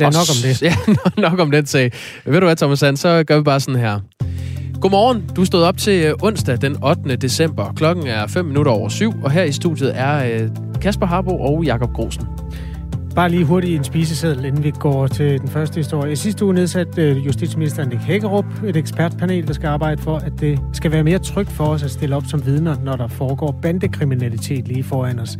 Ja, nok om det. Ja, nok om den sag. Ved du hvad, Thomas Sand, så gør vi bare sådan her. Godmorgen. Du stod op til øh, onsdag den 8. december. Klokken er 5 minutter over syv, og her i studiet er øh, Kasper Harbo og Jakob Grosen. Bare lige hurtigt en spiseseddel, inden vi går til den første historie. I sidste uge nedsatte øh, justitsministeren Nick Hækkerup et ekspertpanel, der skal arbejde for, at det skal være mere trygt for os at stille op som vidner, når der foregår bandekriminalitet lige foran os.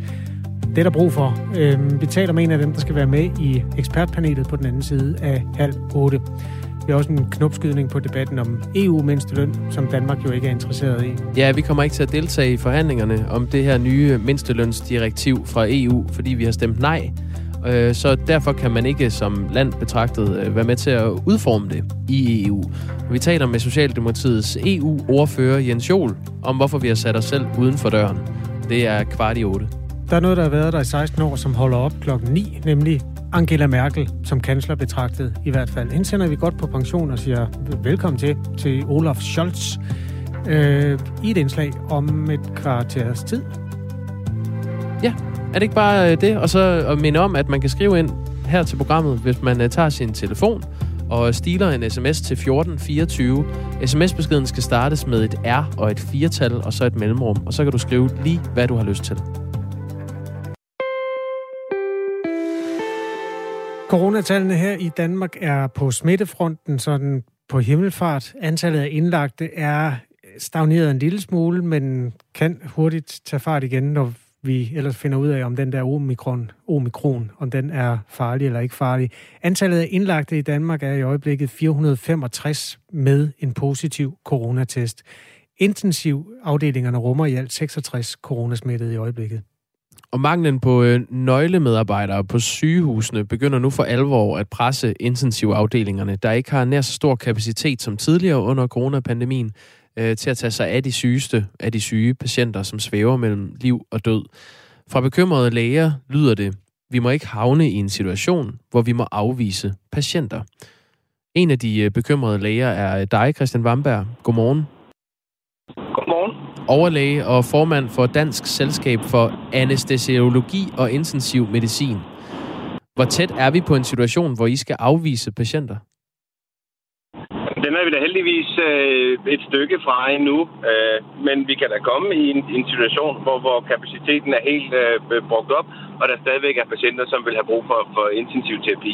Det er der brug for. Øhm, vi taler med en af dem, der skal være med i ekspertpanelet på den anden side af halv otte. Vi har også en knopskydning på debatten om EU-mindsteløn, som Danmark jo ikke er interesseret i. Ja, vi kommer ikke til at deltage i forhandlingerne om det her nye mindstelønsdirektiv fra EU, fordi vi har stemt nej. Øh, så derfor kan man ikke som land betragtet øh, være med til at udforme det i EU. Vi taler med Socialdemokratiets EU-ordfører Jens Jol om, hvorfor vi har sat os selv uden for døren. Det er kvart i otte. Der er noget, der har været der i 16 år, som holder op klokken 9, nemlig Angela Merkel som kansler betragtet i hvert fald. Hende sender vi godt på pension og siger velkommen til, til Olaf Scholz øh, i et indslag om et kvarters tid. Ja, er det ikke bare øh, det? Og så at minde om, at man kan skrive ind her til programmet, hvis man øh, tager sin telefon og stiler en sms til 1424. SMS-beskeden skal startes med et R og et firetal og så et mellemrum, og så kan du skrive lige, hvad du har lyst til. Coronatallene her i Danmark er på smittefronten sådan på himmelfart. Antallet af indlagte er stagneret en lille smule, men kan hurtigt tage fart igen, når vi ellers finder ud af, om den der omikron, omikron, om den er farlig eller ikke farlig. Antallet af indlagte i Danmark er i øjeblikket 465 med en positiv coronatest. Intensivafdelingerne rummer i alt 66 coronasmittede i øjeblikket. Og manglen på øh, nøglemedarbejdere på sygehusene begynder nu for alvor at presse intensivafdelingerne, der ikke har nær så stor kapacitet som tidligere under coronapandemien, øh, til at tage sig af de sygeste af de syge patienter, som svæver mellem liv og død. Fra bekymrede læger lyder det, vi må ikke havne i en situation, hvor vi må afvise patienter. En af de øh, bekymrede læger er dig, Christian Vamberg. Godmorgen. Overlæge og formand for Dansk Selskab for Anestesiologi og Intensiv Medicin. Hvor tæt er vi på en situation, hvor I skal afvise patienter? Den er vi da heldigvis øh, et stykke fra endnu, øh, men vi kan da komme i en, en situation, hvor, hvor kapaciteten er helt øh, brugt op, og der stadigvæk er patienter, som vil have brug for, for intensiv terapi.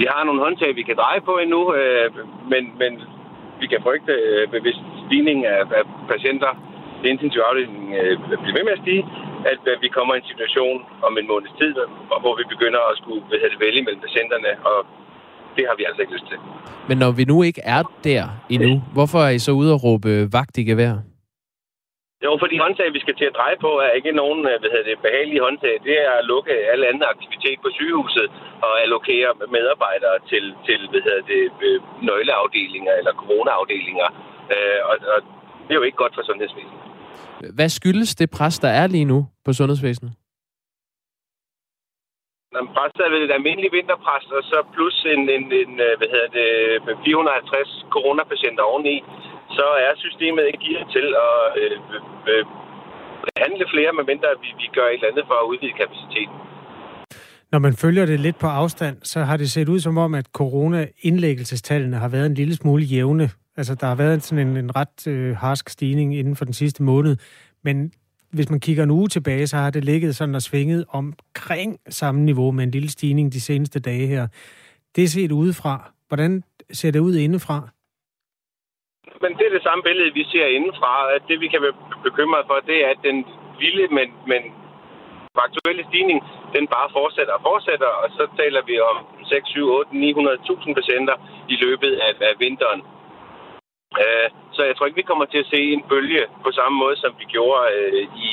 Vi har nogle håndtag, vi kan dreje på endnu, øh, men, men vi kan frygte, øh, hvis stigningen af, af patienter i intensiv afdeling øh, bliver ved med at stige, at øh, vi kommer i en situation om en måneds tid, hvor vi begynder at skulle hvad hedder det, vælge mellem patienterne, og det har vi altså ikke lyst til. Men når vi nu ikke er der endnu, hvorfor er I så ude og råbe vagt i gevær? Jo, for de håndtag, vi skal til at dreje på, er ikke nogen øh, hvad hedder det, behagelige håndtag. Det er at lukke al anden aktivitet på sygehuset og allokere medarbejdere til, til hvad hedder det, øh, nøgleafdelinger eller coronaafdelinger. Øh, og, og det er jo ikke godt for sundhedsvæsenet. Hvad skyldes det pres, der er lige nu på sundhedsvæsenet? Når presset er vel et almindeligt vinterpres, og så plus en, en, en hvad hedder det, 450 coronapatienter oveni, så er systemet ikke givet til at øh, øh, behandle flere, medmindre vi, vi gør et eller andet for at udvide kapaciteten. Når man følger det lidt på afstand, så har det set ud som om, at corona-indlæggelsestallene har været en lille smule jævne. Altså, der har været sådan en, en ret øh, harsk stigning inden for den sidste måned. Men hvis man kigger en uge tilbage, så har det ligget sådan og svinget omkring samme niveau med en lille stigning de seneste dage her. Det er set udefra. Hvordan ser det ud indefra? Men det er det samme billede, vi ser indefra. At det, vi kan være bekymret for, det er, at den lille, men, men faktuelle stigning, den bare fortsætter og fortsætter, og så taler vi om 6, 7, 8, 900.000 patienter i løbet af, af vinteren. Uh, så jeg tror ikke, vi kommer til at se en bølge på samme måde, som vi gjorde øh, i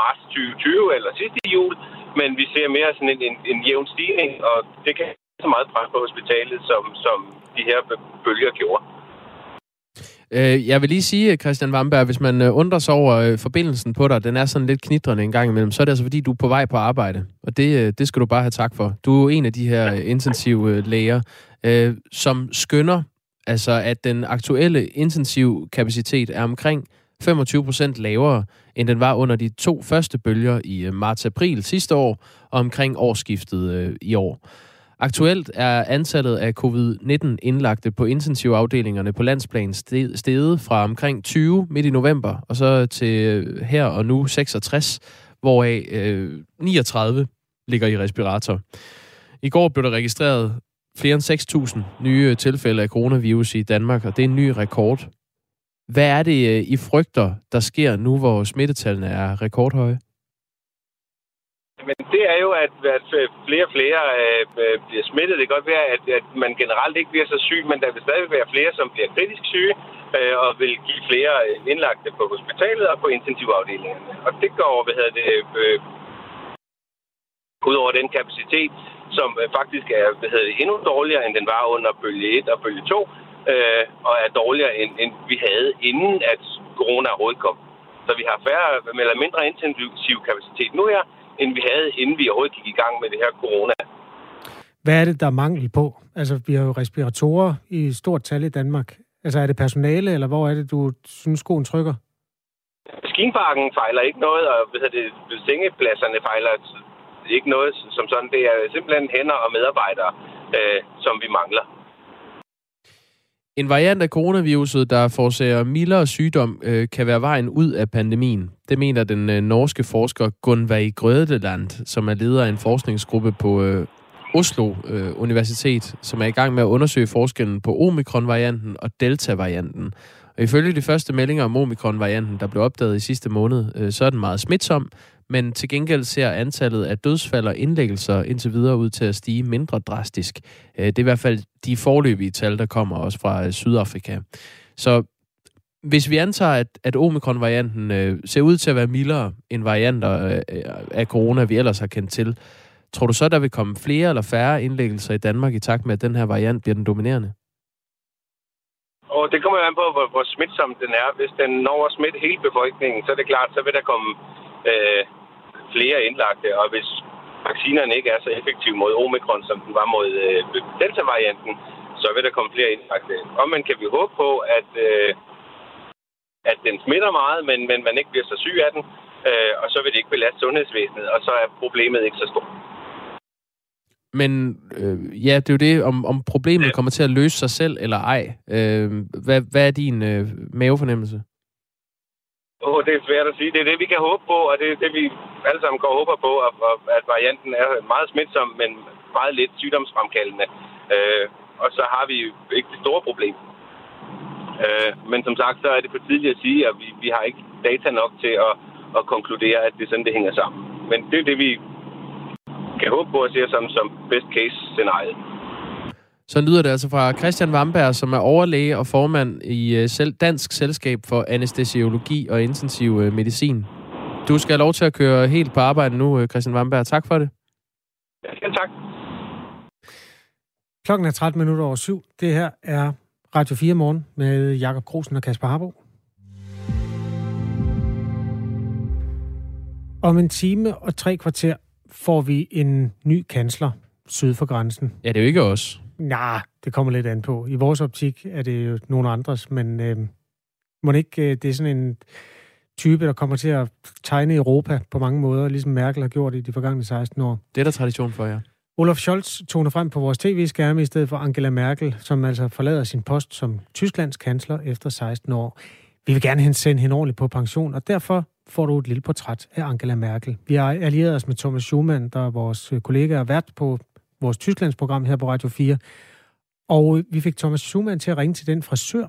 marts 2020 eller sidste jul, men vi ser mere sådan en, en, en jævn stigning, og det kan så meget pres på hospitalet, som, som de her bølger gjorde. Øh, jeg vil lige sige, Christian Vamberg, hvis man undrer sig over forbindelsen på dig, den er sådan lidt knitrende en gang imellem, så er det altså fordi, du er på vej på arbejde. Og det, det skal du bare have tak for. Du er en af de her intensive læger, som skynder altså at den aktuelle intensiv kapacitet er omkring 25 procent lavere, end den var under de to første bølger i øh, marts-april sidste år, og omkring årsskiftet øh, i år. Aktuelt er antallet af covid-19 indlagte på intensivafdelingerne på landsplan steget fra omkring 20 midt i november, og så til øh, her og nu 66, hvoraf øh, 39 ligger i respirator. I går blev der registreret flere end 6.000 nye tilfælde af coronavirus i Danmark, og det er en ny rekord. Hvad er det, øh, I frygter, der sker nu, hvor smittetallene er rekordhøje? Men det er jo, at, at øh, flere og flere øh, øh, bliver smittet. Det kan godt være, at, at man generelt ikke bliver så syg, men der vil stadig være flere, som bliver kritisk syge øh, og vil give flere øh, indlagte på hospitalet og på intensivafdelingerne. Og det går, hvad hedder det, øh, ud over den kapacitet, som øh, faktisk er hvad hedder det, endnu dårligere, end den var under bølge 1 og bølge 2, øh, og er dårligere, end, end vi havde, inden at corona overhovedet kom. Så vi har færre eller mindre intensiv kapacitet nu her, end vi havde, inden vi overhovedet gik i gang med det her corona. Hvad er det, der er mangel på? Altså, vi har jo respiratorer i stort tal i Danmark. Altså, er det personale, eller hvor er det, du synes, skoen trykker? Maskinparken fejler ikke noget, og hvad det, sengepladserne fejler ikke noget som sådan. Det er simpelthen hænder og medarbejdere, øh, som vi mangler. En variant af coronaviruset, der forårsager mildere sygdom, øh, kan være vejen ud af pandemien. Det mener den øh, norske forsker Gunvei Grødeland, som er leder af en forskningsgruppe på øh, Oslo øh, Universitet, som er i gang med at undersøge forskellen på omikron-varianten og delta-varianten. Og ifølge de første meldinger om omikron-varianten, der blev opdaget i sidste måned, øh, så er den meget smitsom, men til gengæld ser antallet af dødsfald og indlæggelser indtil videre ud til at stige mindre drastisk. Øh, det er i hvert fald de forløbige tal, der kommer også fra øh, Sydafrika. Så hvis vi antager, at, at omikron-varianten øh, ser ud til at være mildere end varianter øh, af corona, vi ellers har kendt til, tror du så, der vil komme flere eller færre indlæggelser i Danmark i takt med, at den her variant bliver den dominerende? Og det kommer jo an på, hvor, hvor smitsom den er. Hvis den når at smitte hele befolkningen, så er det klart, så vil der komme øh, flere indlagte, og hvis vaccinerne ikke er så effektive mod omikron, som den var mod øh, delta-varianten, så vil der komme flere indlagte. Og man kan vi håbe på, at, øh, at den smitter meget, men, men man ikke bliver så syg af den, øh, og så vil det ikke belaste sundhedsvæsenet, og så er problemet ikke så stort. Men øh, ja, det er jo det, om, om problemet kommer til at løse sig selv eller ej. Øh, hvad, hvad er din øh, mavefornemmelse? Oh, det er svært at sige. Det er det, vi kan håbe på, og det er det, vi alle sammen går og håber på, at at varianten er meget smitsom, men meget lidt sygdomsfremkaldende. Øh, og så har vi ikke det store problem. Øh, men som sagt, så er det for tidligt at sige, at vi, vi har ikke data nok til at, at konkludere, at det er sådan, det hænger sammen. Men det er det, vi kan håbe på at se som, som best case scenarie. Så lyder det altså fra Christian Vamberg, som er overlæge og formand i øh, selv Dansk Selskab for Anestesiologi og Intensiv øh, Medicin. Du skal have lov til at køre helt på arbejde nu, øh, Christian Vamberg. Tak for det. Ja, tak. Klokken er 13 minutter over syv. Det her er Radio 4 morgen med Jakob Grosen og Kasper Harbo. Om en time og tre kvarter får vi en ny kansler syd for grænsen. Ja, det er jo ikke os. Nej, det kommer lidt an på. I vores optik er det jo nogle andres, men øh, må det ikke, øh, det er sådan en type, der kommer til at tegne Europa på mange måder, ligesom Merkel har gjort i de forgangne 16 år. Det er der tradition for, ja. Olaf Scholz toner frem på vores tv-skærme i stedet for Angela Merkel, som altså forlader sin post som Tysklands kansler efter 16 år. Vi vil gerne sende hende ordentligt på pension, og derfor får du et lille portræt af Angela Merkel. Vi har allieret os med Thomas Schumann, der er vores kollega og vært på vores Tysklandsprogram her på Radio 4. Og vi fik Thomas Schumann til at ringe til den frisør,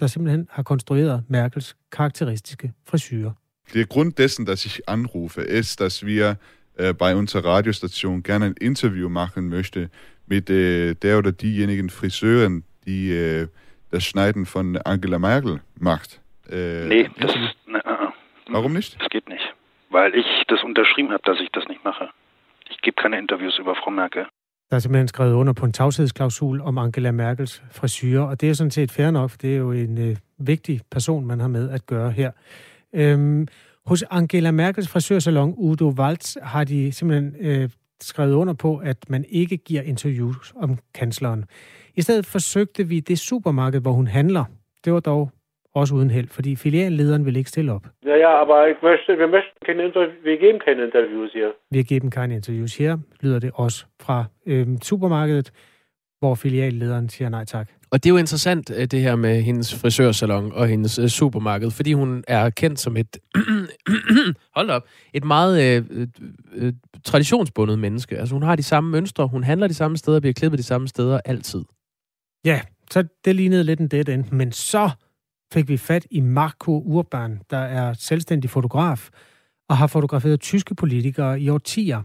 der simpelthen har konstrueret Merkels karakteristiske frisyrer. Der Grund dessen, dass ich anrufe, ist, dass wir äh, bei unserer Radiostation gerne ein Interview machen möchte mit äh, der oder diejenigen Friseuren, die äh, das Schneiden von Angela Merkel macht. Äh, nee, das ist, ne, uh, Warum nicht? Das geht nicht, weil ich das unterschrieben habe, dass ich das nicht mache gibt keine Interviews über Frau Merkel. Der er simpelthen skrevet under på en tavshedsklausul om Angela Merkels frisyrer, og det er sådan set fair nok, for det er jo en øh, vigtig person, man har med at gøre her. Øhm, hos Angela Merkels frisørsalon Udo Waltz har de simpelthen øh, skrevet under på, at man ikke giver interviews om kansleren. I stedet forsøgte vi det supermarked, hvor hun handler. Det var dog også uden held, fordi filiallederen vil ikke stille op. Ja, ja, aber ich möchte, wir möchten keine Interviews, wir geben keine Interviews hier. Vi geben keine Interviews her, lyder det også fra øh, supermarkedet, hvor filiallederen siger nej tak. Og det er jo interessant, øh, det her med hendes frisørsalon og hendes øh, supermarked, fordi hun er kendt som et, hold op, et meget øh, øh, traditionsbundet menneske. Altså hun har de samme mønstre, hun handler de samme steder, bliver klippet de samme steder altid. Ja, så det lignede lidt en dead end. Men så fik vi fat i Marco Urban, der er selvstændig fotograf og har fotograferet tyske politikere i årtier.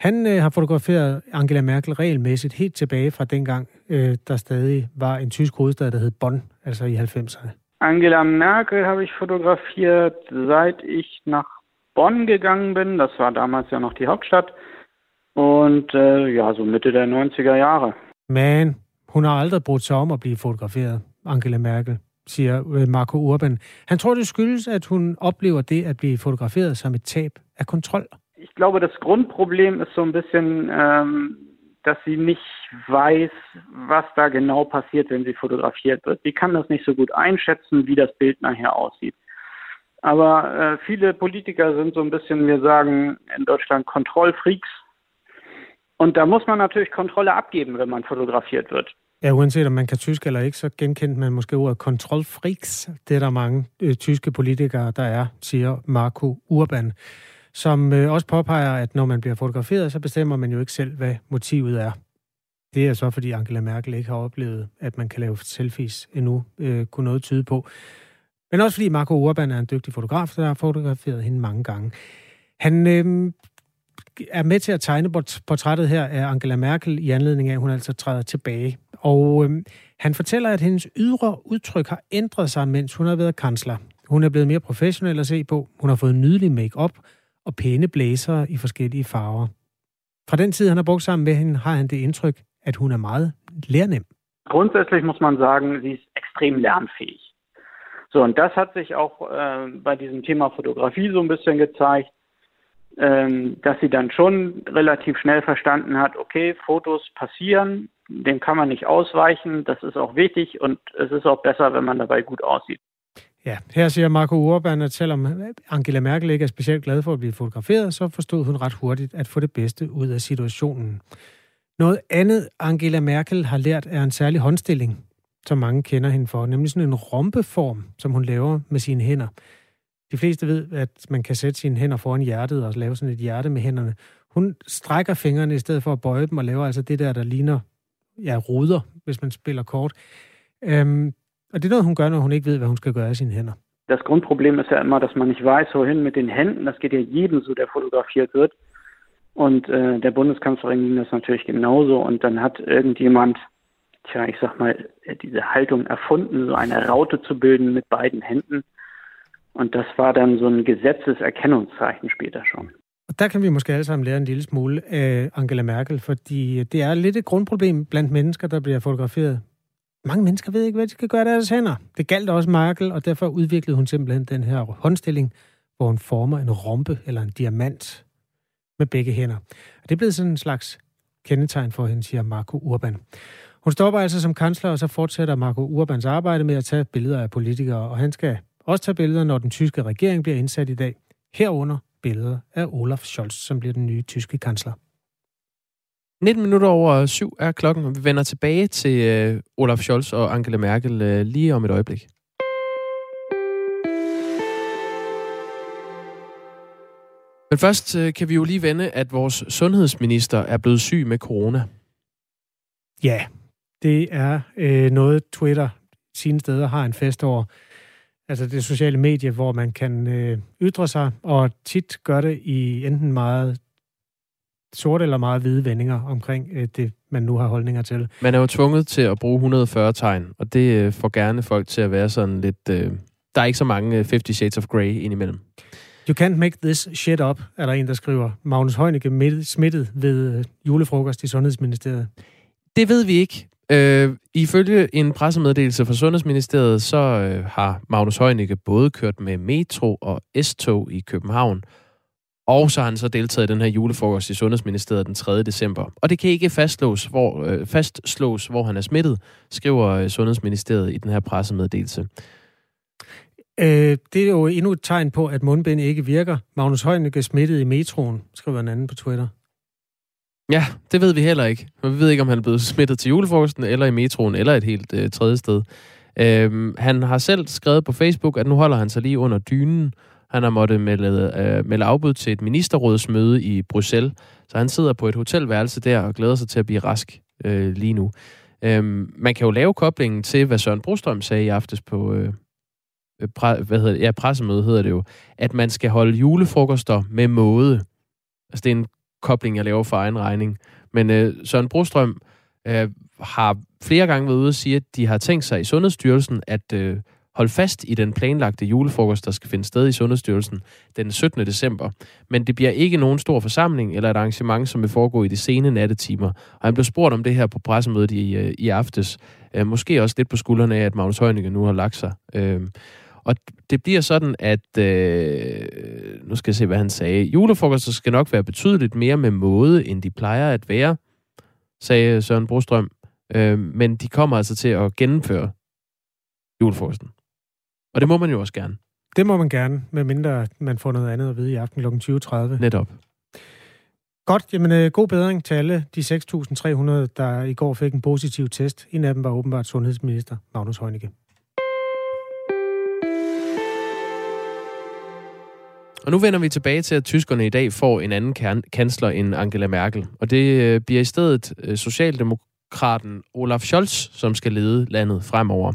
Han øh, har fotograferet Angela Merkel regelmæssigt helt tilbage fra dengang, øh, der stadig var en tysk hovedstad, der hed Bonn, altså i 90'erne. Angela Merkel habe ich fotografiert, seit ich nach Bonn gegangen bin. Das war damals ja noch die Hauptstadt. Und äh, ja, so Mitte der 90er Jahre. Men hun har aldrig brugt sig om at blive fotograferet, Angela Merkel, siger øh, Marco Urban. Han tror, det skyldes, at hun oplever det at blive fotograferet som et tab af kontrol. Ich glaube, das Grundproblem ist so ein bisschen, ähm, dass sie nicht weiß, was da genau passiert, wenn sie fotografiert wird. Sie kann das nicht so gut einschätzen, wie das Bild nachher aussieht. Aber äh, viele Politiker sind so ein bisschen, wir sagen in Deutschland Kontrollfreaks. Und da muss man natürlich Kontrolle abgeben, wenn man fotografiert wird. Ja, uanset om man kan tysk eller ikke, så genkendte man måske ordet kontrolfreaks. Det er der mange øh, tyske politikere, der er, siger Marco Urban, som øh, også påpeger, at når man bliver fotograferet, så bestemmer man jo ikke selv, hvad motivet er. Det er så, fordi Angela Merkel ikke har oplevet, at man kan lave selfies endnu, øh, kunne noget tyde på. Men også fordi Marco Urban er en dygtig fotograf, der har fotograferet hende mange gange. Han øh, er med til at tegne portrættet her af Angela Merkel i anledning af, at hun altså træder tilbage. Og øh, han fortæller, at hendes ydre udtryk har ændret sig, mens hun har været kansler. Hun er blevet mere professionel at se på. Hun har fået nydelig makeup og pæne blæser i forskellige farver. Fra den tid, han har brugt sammen med hende, har han det indtryk, at hun er meget lærnem. Grundsätzlich muss man sagen, sie ist extrem lernfähig. So, und das hat sich auch äh, bei diesem Thema Fotografie so ein bisschen gezeigt, ähm, dass sie dann schon relativ schnell verstanden hat, okay, Fotos passieren, dem kann man nicht ausweichen, das ist auch wichtig und es ist auch besser, wenn man dabei gut aussieht. Ja, her siger Marco Urban, at selvom Angela Merkel ikke er specielt glad for at blive fotograferet, så forstod hun ret hurtigt at få det bedste ud af situationen. Noget andet, Angela Merkel har lært, er en særlig håndstilling, som mange kender hende for, nemlig sådan en rompeform, som hun laver med sine hænder. De fleste ved, at man kan sætte sine hænder foran hjertet og lave sådan et hjerte med hænderne. Hun strækker fingrene i stedet for at bøje dem og laver altså det der, der ligner ja, ruder, hvis man spiller kort. Øhm, og det er noget, hun gør, når hun ikke ved, hvad hun skal gøre af sine hænder. Das Grundproblem ist ja immer, dass man nicht weiß, wohin mit den Händen. Das geht ja jedem so, der fotografiert wird. Und äh, der Bundeskanzlerin ging das natürlich genauso. Und dann hat irgendjemand, tja, ich sag mal, diese Haltung erfunden, so eine Raute zu bilden mit beiden Händen. Und das war dann so ein Gesetzeserkennungszeichen später schon. Og der kan vi måske alle sammen lære en lille smule af Angela Merkel, fordi det er lidt et grundproblem blandt mennesker, der bliver fotograferet. Mange mennesker ved ikke, hvad de skal gøre deres hænder. Det galt også Merkel, og derfor udviklede hun simpelthen den her håndstilling, hvor hun former en rompe eller en diamant med begge hænder. Og det er blevet sådan en slags kendetegn for hende, siger Marco Urban. Hun stopper altså som kansler, og så fortsætter Marco Urbans arbejde med at tage billeder af politikere, og han skal også tage billeder, når den tyske regering bliver indsat i dag. Herunder billeder af Olaf Scholz, som bliver den nye tyske kansler. 19 minutter over syv er klokken, og vi vender tilbage til uh, Olaf Scholz og Angela Merkel uh, lige om et øjeblik. Men først uh, kan vi jo lige vende, at vores sundhedsminister er blevet syg med corona. Ja, det er øh, noget, Twitter sine steder har en fest over altså det sociale medie, hvor man kan øh, ytre sig, og tit gør det i enten meget sorte eller meget hvide vendinger omkring øh, det, man nu har holdninger til. Man er jo tvunget til at bruge 140 tegn, og det øh, får gerne folk til at være sådan lidt... Øh, der er ikke så mange 50 Shades of Grey indimellem. You can't make this shit up, er der en, der skriver. Magnus Heunicke smittet ved øh, julefrokost i Sundhedsministeriet. Det ved vi ikke. Øh, ifølge en pressemeddelelse fra Sundhedsministeriet, så øh, har Magnus Heunicke både kørt med metro og S-tog i København, og så har han så deltaget i den her julefrokost i Sundhedsministeriet den 3. december. Og det kan ikke fastslås, hvor, øh, fastslås, hvor han er smittet, skriver øh, Sundhedsministeriet i den her pressemeddelelse. Øh, det er jo endnu et tegn på, at mundbind ikke virker. Magnus Heunicke smittet i metroen, skriver en anden på Twitter. Ja, det ved vi heller ikke. Vi ved ikke, om han er blevet smittet til julefrokosten, eller i metroen, eller et helt øh, tredje sted. Øhm, han har selv skrevet på Facebook, at nu holder han sig lige under dynen. Han har måttet melde, øh, melde afbud til et ministerrådsmøde i Bruxelles, så han sidder på et hotelværelse der og glæder sig til at blive rask øh, lige nu. Øhm, man kan jo lave koblingen til, hvad Søren Brostrøm sagde i aftes på øh, øh pre, hvad hedder det? Ja, pressemøde hedder det jo, at man skal holde julefrokoster med måde. Altså det er en kobling, jeg laver for egen regning. Men øh, Søren Brostrøm øh, har flere gange været ude og sige, at de har tænkt sig i Sundhedsstyrelsen at øh, holde fast i den planlagte julefrokost, der skal finde sted i Sundhedsstyrelsen den 17. december. Men det bliver ikke nogen stor forsamling eller et arrangement, som vil foregå i de sene nattetimer. Og han blev spurgt om det her på pressemødet i, øh, i aftes. Øh, måske også lidt på skuldrene af, at Magnus Heunicke nu har lagt sig. Øh, og det bliver sådan, at... Øh, nu skal jeg se, hvad han sagde. Julefrokoster skal nok være betydeligt mere med måde, end de plejer at være, sagde Søren Brostrøm. Øh, men de kommer altså til at gennemføre julefrokosten. Og det må man jo også gerne. Det må man gerne, medmindre man får noget andet at vide i aften kl. 20.30. Netop. Godt, jamen øh, god bedring til alle de 6.300, der i går fik en positiv test. En af dem var åbenbart sundhedsminister Magnus Heunicke. Og nu vender vi tilbage til, at tyskerne i dag får en anden kansler end Angela Merkel. Og det øh, bliver i stedet øh, Socialdemokraten Olaf Scholz, som skal lede landet fremover.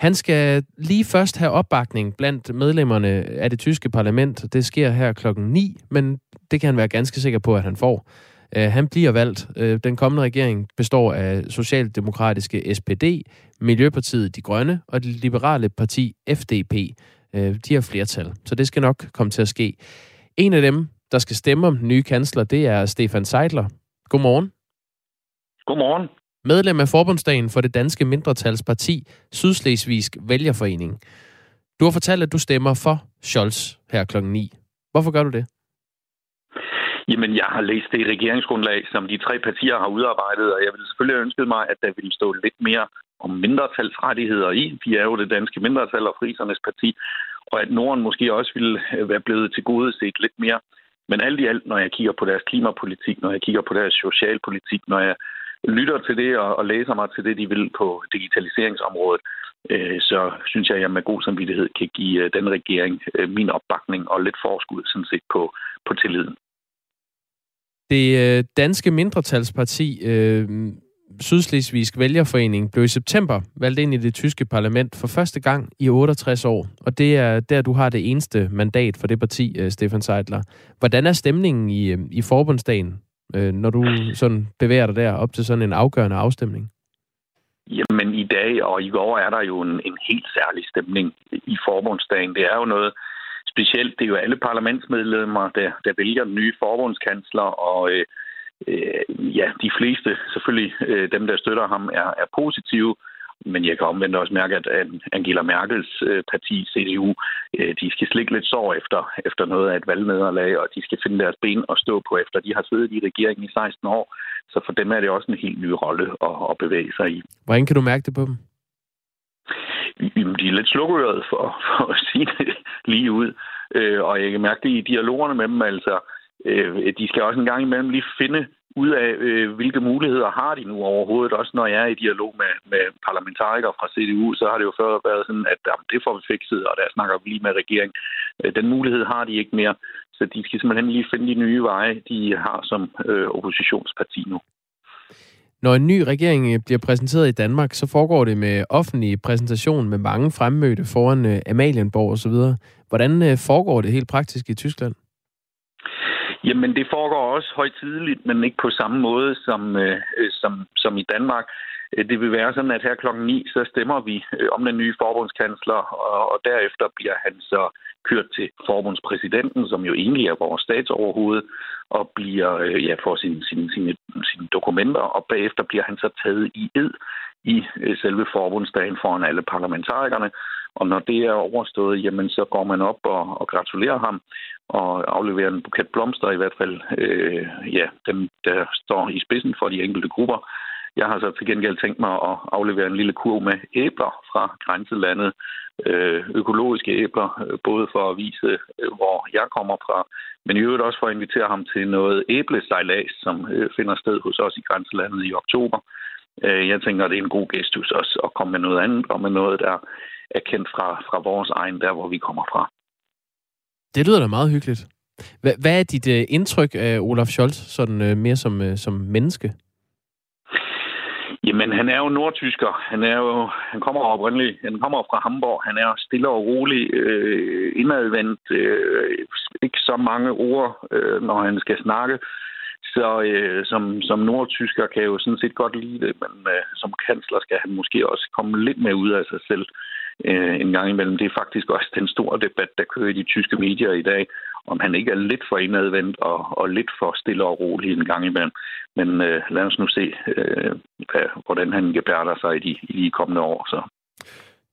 Han skal lige først have opbakning blandt medlemmerne af det tyske parlament. Det sker her klokken 9, men det kan han være ganske sikker på, at han får. Øh, han bliver valgt. Den kommende regering består af Socialdemokratiske SPD, Miljøpartiet De Grønne og det liberale parti FDP. Øh, de har flertal, så det skal nok komme til at ske. En af dem, der skal stemme om den nye kansler, det er Stefan Seidler. Godmorgen. Godmorgen. Medlem af Forbundsdagen for det danske mindretalsparti Sydslesvigsk Vælgerforening. Du har fortalt, at du stemmer for Scholz her klokken 9. Hvorfor gør du det? Jamen, jeg har læst det regeringsgrundlag, som de tre partier har udarbejdet, og jeg ville selvfølgelig ønske mig, at der ville stå lidt mere om mindretalsrettigheder i. Vi er jo det danske mindretal og frisernes parti, og at Norden måske også ville øh, være blevet til gode set lidt mere. Men alt i alt, når jeg kigger på deres klimapolitik, når jeg kigger på deres socialpolitik, når jeg lytter til det og, og læser mig til det, de vil på digitaliseringsområdet, øh, så synes jeg, at jeg med god samvittighed kan give øh, den regering øh, min opbakning og lidt forskud sådan set på, på tilliden. Det øh, danske mindretalsparti øh, Sydslesvigsk Vælgerforening blev i september valgt ind i det tyske parlament for første gang i 68 år. Og det er der, du har det eneste mandat for det parti, øh, Stefan Seidler. Hvordan er stemningen i, øh, i forbundsdagen, øh, når du sådan bevæger dig der op til sådan en afgørende afstemning? Jamen i dag og i går er der jo en, en helt særlig stemning i forbundsdagen. Det er jo noget specielt. Det er jo alle parlamentsmedlemmer, der, der vælger den nye forbundskansler, og øh, øh, ja, de fleste, selvfølgelig øh, dem, der støtter ham, er, er positive. Men jeg kan omvendt også mærke, at Angela Merkels øh, parti, CDU, øh, de skal slikke lidt sår efter, efter noget af et valgnederlag, og de skal finde deres ben og stå på efter. De har siddet i regeringen i 16 år, så for dem er det også en helt ny rolle at, at bevæge sig i. Hvordan kan du mærke det på dem? De er lidt slukørede for, for at sige det lige ud. Øh, og jeg kan mærke det i dialogerne med dem. Altså, øh, de skal også en gang imellem lige finde ud af, øh, hvilke muligheder har de nu overhovedet. Også når jeg er i dialog med, med parlamentarikere fra CDU, så har det jo før været sådan, at jamen, det får vi fikset, og der snakker vi lige med regeringen. Øh, den mulighed har de ikke mere, så de skal simpelthen lige finde de nye veje, de har som øh, oppositionsparti nu. Når en ny regering øh, bliver præsenteret i Danmark, så foregår det med offentlig præsentation med mange fremmødte foran øh, Amalienborg osv. Hvordan øh, foregår det helt praktisk i Tyskland? Jamen, det foregår også højtidligt, men ikke på samme måde som, øh, øh som, som i Danmark. Øh, det vil være sådan, at her klokken 9, så stemmer vi øh, om den nye forbundskansler, og, og derefter bliver han så kørt til forbundspræsidenten, som jo egentlig er vores statsoverhoved, og bliver, øh, ja, får sine, sine, sine, sine dokumenter, og bagefter bliver han så taget i ed i øh, selve forbundsdagen foran alle parlamentarikerne. Og når det er overstået, jamen så går man op og, og gratulerer ham og aflevere en buket blomster, i hvert fald øh, ja, dem, der står i spidsen for de enkelte grupper. Jeg har så til gengæld tænkt mig at aflevere en lille kurv med æbler fra grænselandet. Øh, økologiske æbler, øh, både for at vise, øh, hvor jeg kommer fra, men i øvrigt også for at invitere ham til noget æblesejlads, som øh, finder sted hos os i grænselandet i oktober. Jeg tænker, det er en god gestus også at komme med noget andet, og med noget, der er kendt fra, fra vores egen, der hvor vi kommer fra. Det lyder da meget hyggeligt. Hvad er dit øh, indtryk af Olaf Scholz, sådan øh, mere som, øh, som menneske? Jamen, han er jo nordtysker. Han er jo, han kommer oprindeligt, han kommer fra Hamburg. Han er stille og rolig, øh, indadvendt, øh, ikke så mange ord, øh, når han skal snakke. Så øh, som, som nordtysker kan jeg jo sådan set godt lide det, men øh, som kansler skal han måske også komme lidt mere ud af sig selv øh, Øh, en gang imellem. Det er faktisk også den store debat, der kører i de tyske medier i dag, om han ikke er lidt for indadvendt og, og lidt for stille og rolig en gang imellem. Men øh, lad os nu se, øh, hvordan han gebærder sig i de, i de kommende år. Så.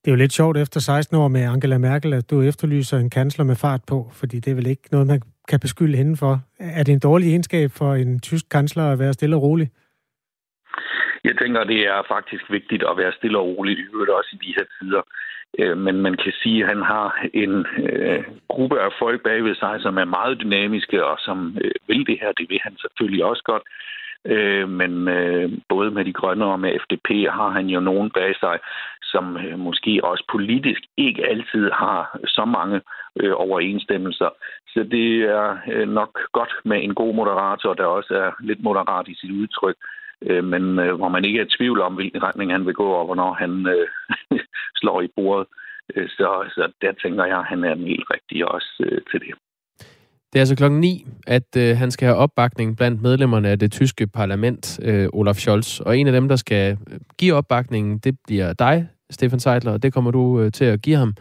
Det er jo lidt sjovt efter 16 år med Angela Merkel, at du efterlyser en kansler med fart på, fordi det er vel ikke noget, man kan beskylde hende for. Er det en dårlig egenskab for en tysk kansler at være stille og rolig? Jeg tænker, det er faktisk vigtigt at være stille og rolig, i øvrigt også i de her tider. Øh, men man kan sige, at han har en øh, gruppe af folk bagved sig, som er meget dynamiske og som øh, vil det her. Det vil han selvfølgelig også godt. Øh, men øh, både med de grønne og med FDP har han jo nogen bag sig, som øh, måske også politisk ikke altid har så mange øh, overensstemmelser. Så det er øh, nok godt med en god moderator, der også er lidt moderat i sit udtryk øh, men øh, hvor man ikke er i tvivl om, hvilken retning han vil gå, og hvornår han øh, slår i bordet. Øh, så, så der tænker jeg, at han er den helt rigtige også øh, til det. Det er altså klokken 9, at øh, han skal have opbakning blandt medlemmerne af det tyske parlament, øh, Olaf Scholz. Og en af dem, der skal øh, give opbakningen, det bliver dig, Stefan Seidler, og det kommer du øh, til at give ham.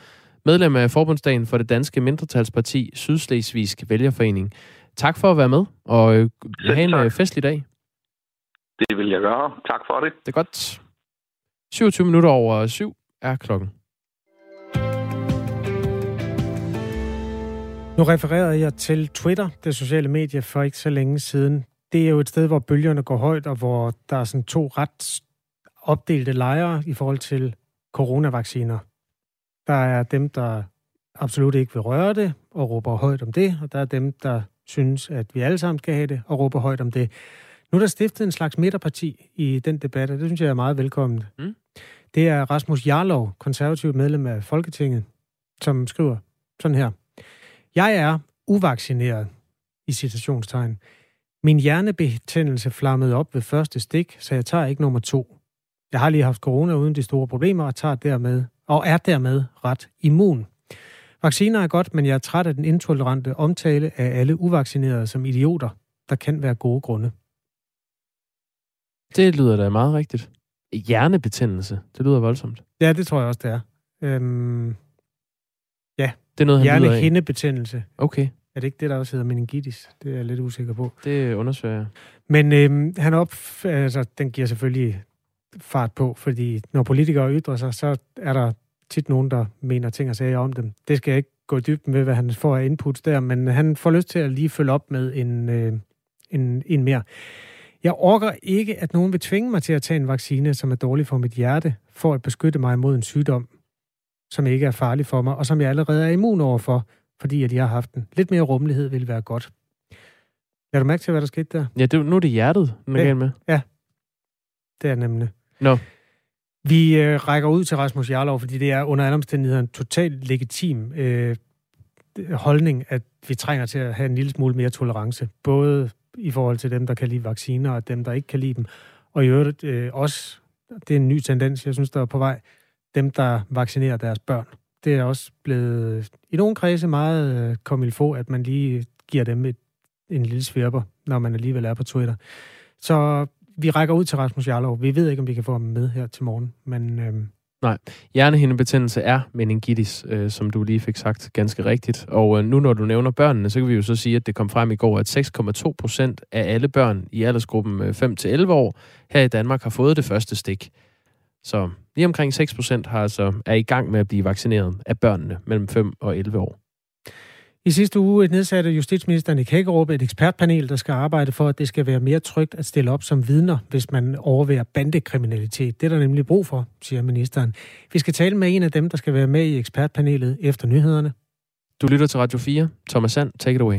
Medlem af Forbundsdagen for det danske mindretalsparti Sydslesvigsk Vælgerforening. Tak for at være med, og øh, have en øh, festlig dag. Det vil jeg gøre. Tak for det. Det er godt. 27 minutter over syv er klokken. Nu refererede jeg til Twitter, det sociale medie, for ikke så længe siden. Det er jo et sted, hvor bølgerne går højt, og hvor der er sådan to ret opdelte lejre i forhold til coronavacciner. Der er dem, der absolut ikke vil røre det og råber højt om det, og der er dem, der synes, at vi alle sammen skal have det og råber højt om det. Nu er der stiftet en slags midterparti i den debat, og det synes jeg er meget velkommen. Mm. Det er Rasmus Jarlov, konservativt medlem af Folketinget, som skriver sådan her. Jeg er uvaccineret, i citationstegn. Min hjernebetændelse flammede op ved første stik, så jeg tager ikke nummer to. Jeg har lige haft corona uden de store problemer, og, tager dermed, og er dermed ret immun. Vacciner er godt, men jeg er træt af den intolerante omtale af alle uvaccinerede som idioter. Der kan være gode grunde. Det lyder da meget rigtigt. Hjernebetændelse, det lyder voldsomt. Ja, det tror jeg også, det er. Øhm, ja, det er noget, han hjernehindebetændelse. Okay. Er det ikke det, der også hedder meningitis? Det er jeg lidt usikker på. Det undersøger jeg. Men øhm, han op, altså, den giver selvfølgelig fart på, fordi når politikere ytrer sig, så er der tit nogen, der mener ting og sager om dem. Det skal jeg ikke gå i dybden med, hvad han får af inputs der, men han får lyst til at lige følge op med en, øh, en, en mere. Jeg orker ikke, at nogen vil tvinge mig til at tage en vaccine, som er dårlig for mit hjerte, for at beskytte mig mod en sygdom, som ikke er farlig for mig, og som jeg allerede er immun overfor, fordi at jeg har haft den. Lidt mere rummelighed vil være godt. Er du mærke til, hvad der skete der? Ja, det, nu er det hjertet, den er ja, med. Ja, det er nemlig. Nå. No. Vi øh, rækker ud til Rasmus Jarlov, fordi det er under alle omstændigheder en totalt legitim øh, holdning, at vi trænger til at have en lille smule mere tolerance. Både i forhold til dem, der kan lide vacciner, og dem, der ikke kan lide dem. Og i øvrigt øh, også, det er en ny tendens, jeg synes, der er på vej, dem, der vaccinerer deres børn. Det er også blevet øh, i nogle kredse meget øh, få, at man lige giver dem et, en lille svirper, når man alligevel er på Twitter. Så vi rækker ud til Rasmus Jarlov. Vi ved ikke, om vi kan få ham med her til morgen, men øh, Nej. Hjernehindebetændelse er meningitis, øh, som du lige fik sagt ganske rigtigt. Og øh, nu når du nævner børnene, så kan vi jo så sige, at det kom frem i går, at 6,2 procent af alle børn i aldersgruppen øh, 5-11 år her i Danmark har fået det første stik. Så lige omkring 6 procent har altså, er i gang med at blive vaccineret af børnene mellem 5 og 11 år. I sidste uge nedsatte justitsministeren i Kækkerup et ekspertpanel, der skal arbejde for, at det skal være mere trygt at stille op som vidner, hvis man overværer bandekriminalitet. Det er der nemlig brug for, siger ministeren. Vi skal tale med en af dem, der skal være med i ekspertpanelet efter nyhederne. Du lytter til Radio 4. Thomas Sand, take it away.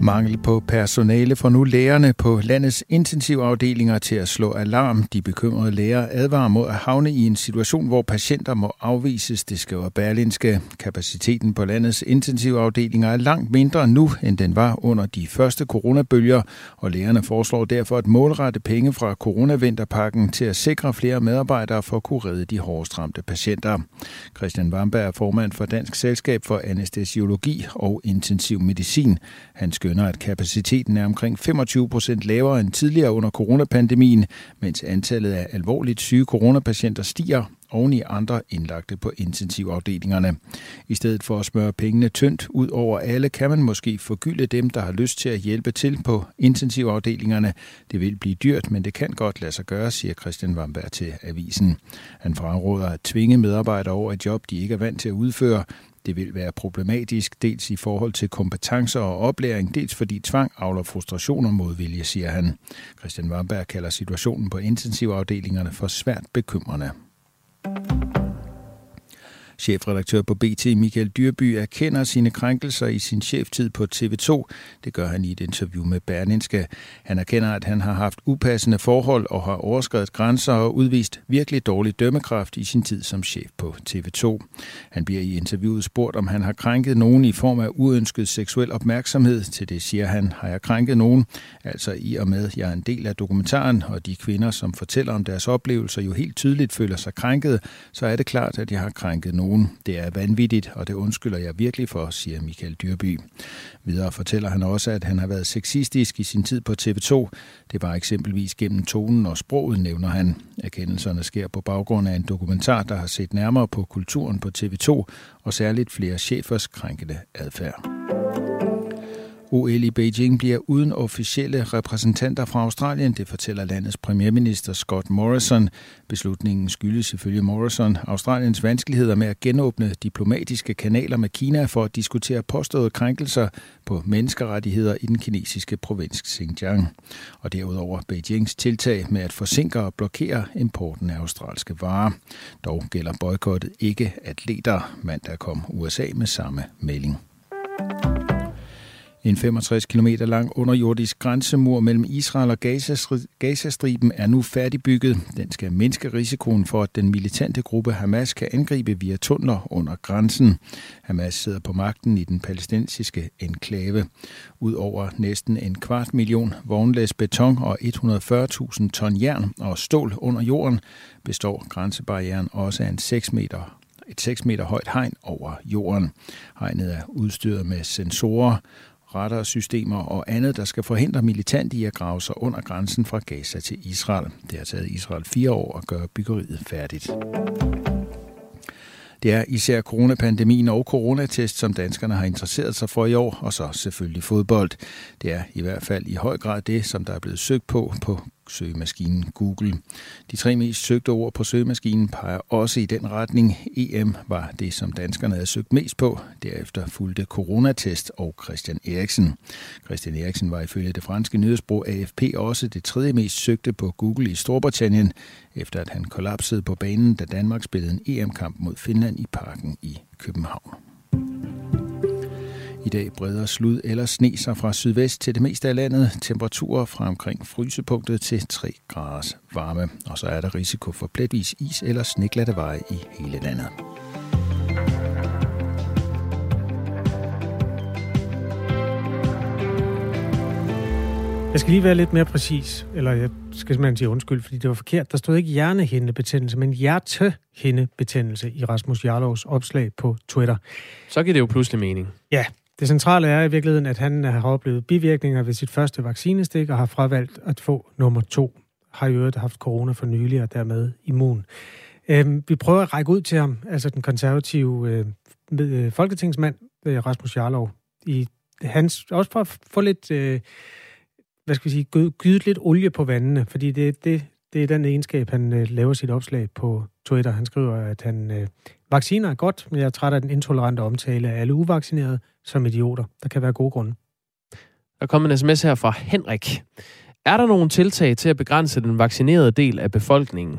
Mangel på personale får nu lægerne på landets intensivafdelinger til at slå alarm. De bekymrede læger advarer mod at havne i en situation, hvor patienter må afvises, det skriver Berlinske. Kapaciteten på landets intensivafdelinger er langt mindre nu, end den var under de første coronabølger, og lægerne foreslår derfor at målrette penge fra coronavinterpakken til at sikre flere medarbejdere for at kunne redde de hårdest ramte patienter. Christian Wamberg er formand for Dansk Selskab for Anæstesiologi og Intensiv Medicin. Han skønner, at kapaciteten er omkring 25 procent lavere end tidligere under coronapandemien, mens antallet af alvorligt syge coronapatienter stiger oven i andre indlagte på intensivafdelingerne. I stedet for at smøre pengene tyndt ud over alle, kan man måske forgylde dem, der har lyst til at hjælpe til på intensivafdelingerne. Det vil blive dyrt, men det kan godt lade sig gøre, siger Christian Wamberg til avisen. Han fraråder at tvinge medarbejdere over et job, de ikke er vant til at udføre. Det vil være problematisk, dels i forhold til kompetencer og oplæring, dels fordi tvang avler frustration og modvilje, siger han. Christian Wamberg kalder situationen på intensivafdelingerne for svært bekymrende. Chefredaktør på BT Michael Dyrby erkender sine krænkelser i sin cheftid på TV2. Det gør han i et interview med Berlinske. Han erkender, at han har haft upassende forhold og har overskrevet grænser og udvist virkelig dårlig dømmekraft i sin tid som chef på TV2. Han bliver i interviewet spurgt, om han har krænket nogen i form af uønsket seksuel opmærksomhed. Til det siger han, har jeg krænket nogen? Altså i og med, jeg er en del af dokumentaren, og de kvinder, som fortæller om deres oplevelser, jo helt tydeligt føler sig krænket, så er det klart, at jeg har krænket nogen nogen. Det er vanvittigt, og det undskylder jeg virkelig for, siger Michael Dyrby. Videre fortæller han også, at han har været sexistisk i sin tid på TV2. Det var eksempelvis gennem tonen og sproget, nævner han. Erkendelserne sker på baggrund af en dokumentar, der har set nærmere på kulturen på TV2, og særligt flere chefers krænkende adfærd. OL i Beijing bliver uden officielle repræsentanter fra Australien, det fortæller landets premierminister Scott Morrison. Beslutningen skyldes ifølge Morrison Australiens vanskeligheder med at genåbne diplomatiske kanaler med Kina for at diskutere påståede krænkelser på menneskerettigheder i den kinesiske provins Xinjiang. Og derudover Beijings tiltag med at forsinke og blokere importen af australske varer. Dog gælder boykottet ikke atleter. Mandag kom USA med samme melding. En 65 km lang underjordisk grænsemur mellem Israel og Gazastriben er nu færdigbygget. Den skal mindske risikoen for, at den militante gruppe Hamas kan angribe via tunneler under grænsen. Hamas sidder på magten i den palæstinensiske enklave. Udover næsten en kvart million vognlæs beton og 140.000 ton jern og stål under jorden, består grænsebarrieren også af en 6 meter et 6 meter højt hegn over jorden. Hegnet er udstyret med sensorer, radarsystemer og andet, der skal forhindre militant i at grave sig under grænsen fra Gaza til Israel. Det har taget Israel fire år at gøre byggeriet færdigt. Det er især coronapandemien og coronatest, som danskerne har interesseret sig for i år, og så selvfølgelig fodbold. Det er i hvert fald i høj grad det, som der er blevet søgt på på søgemaskinen Google. De tre mest søgte ord på søgemaskinen peger også i den retning. EM var det, som danskerne havde søgt mest på. Derefter fulgte coronatest og Christian Eriksen. Christian Eriksen var ifølge det franske nyhedsbrug AFP også det tredje mest søgte på Google i Storbritannien, efter at han kollapsede på banen, da Danmark spillede en EM-kamp mod Finland i parken i København. I dag breder slud eller sne sig fra sydvest til det meste af landet. Temperaturer fra omkring frysepunktet til 3 graders varme. Og så er der risiko for pletvis is eller sneglatte veje i hele landet. Jeg skal lige være lidt mere præcis, eller jeg skal simpelthen sige undskyld, fordi det var forkert. Der stod ikke hjernehindebetændelse, men hjertehindebetændelse i Rasmus Jarlovs opslag på Twitter. Så giver det jo pludselig mening. Ja, det centrale er i virkeligheden, at han har oplevet bivirkninger ved sit første vaccinestik og har fravalgt at få nummer to. Har i øvrigt haft corona for nylig og dermed immun. Øhm, vi prøver at række ud til ham, altså den konservative øh, øh folketingsmand, øh, Rasmus Jarlov, i hans, også for at få lidt, øh, hvad skal vi sige, gydet lidt olie på vandene, fordi det, det, Det er den egenskab, han øh, laver sit opslag på Twitter. Han skriver, at han øh, vacciner er godt, men jeg er træt af den intolerante omtale af alle uvaccinerede som idioter. Der kan være gode grunde. Der kommer en sms her fra Henrik. Er der nogle tiltag til at begrænse den vaccinerede del af befolkningen?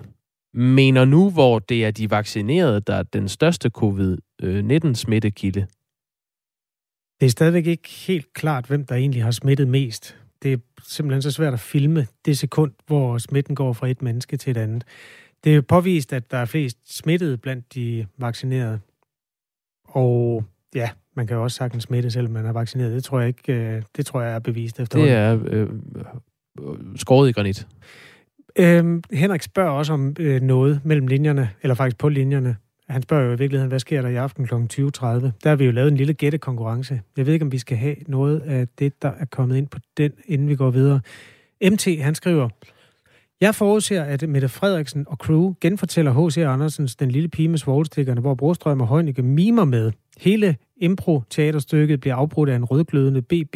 Mener nu, hvor det er de vaccinerede, der er den største covid-19-smittekilde? Det er stadigvæk ikke helt klart, hvem der egentlig har smittet mest. Det er simpelthen så svært at filme det sekund, hvor smitten går fra et menneske til et andet. Det er påvist, at der er flest smittede blandt de vaccinerede. Og ja, man kan jo også sagtens smitte, selvom man er vaccineret. Det tror jeg ikke, øh, det tror jeg er bevist efter. Det er øh, skåret i granit. Øhm, Henrik spørger også om øh, noget mellem linjerne, eller faktisk på linjerne. Han spørger jo i virkeligheden, hvad sker der i aften kl. 20.30? Der har vi jo lavet en lille gættekonkurrence. Jeg ved ikke, om vi skal have noget af det, der er kommet ind på den, inden vi går videre. MT, han skriver, jeg forudser, at Mette Frederiksen og crew genfortæller H.C. Andersens Den lille pige med svoglstikkerne, hvor Brostrøm og Højnike mimer med. Hele impro-teaterstykket bliver afbrudt af en rødglødende BB.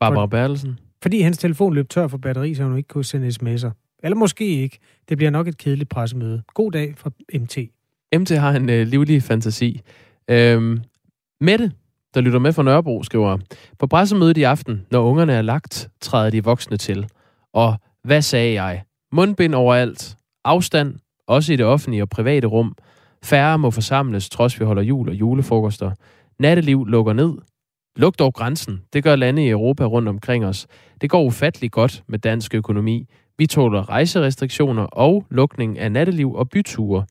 Barbara Bertelsen. Fordi hans telefon løb tør for batteri, så hun ikke kunne sende sms'er. Eller måske ikke. Det bliver nok et kedeligt pressemøde. God dag fra MT. MT har en øh, livlig fantasi. Øhm, Mette, der lytter med fra Nørrebro, skriver, på pressemødet i aften, når ungerne er lagt, træder de voksne til. Og hvad sagde jeg? Mundbind overalt. Afstand, også i det offentlige og private rum. Færre må forsamles, trods vi holder jul og julefrokoster. Natteliv lukker ned. Luk dog grænsen. Det gør lande i Europa rundt omkring os. Det går ufatteligt godt med dansk økonomi. Vi tåler rejserestriktioner og lukning af natteliv og byture.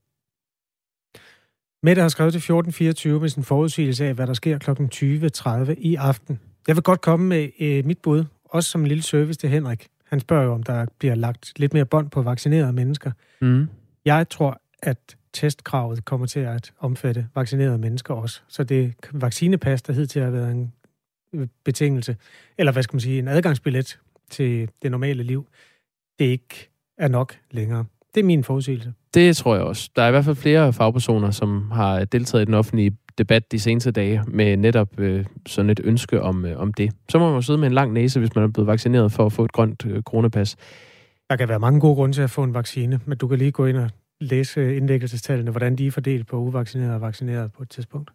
Mette har skrevet til 1424 med sin forudsigelse af, hvad der sker kl. 20.30 i aften. Jeg vil godt komme med øh, mit bud, også som en lille service til Henrik. Han spørger jo, om der bliver lagt lidt mere bånd på vaccinerede mennesker. Mm. Jeg tror, at testkravet kommer til at omfatte vaccinerede mennesker også. Så det vaccinepas, der hidtil har været en øh, betingelse, eller hvad skal man sige, en adgangsbillet til det normale liv, det ikke er nok længere. Det er min forudsigelse. Det tror jeg også. Der er i hvert fald flere fagpersoner, som har deltaget i den offentlige debat de seneste dage med netop øh, sådan et ønske om, øh, om det. Så må man sidde med en lang næse, hvis man er blevet vaccineret for at få et grønt øh, coronapas. Der kan være mange gode grunde til at få en vaccine, men du kan lige gå ind og læse indlæggelsestallene, hvordan de er fordelt på uvaccinerede og vaccinerede på et tidspunkt.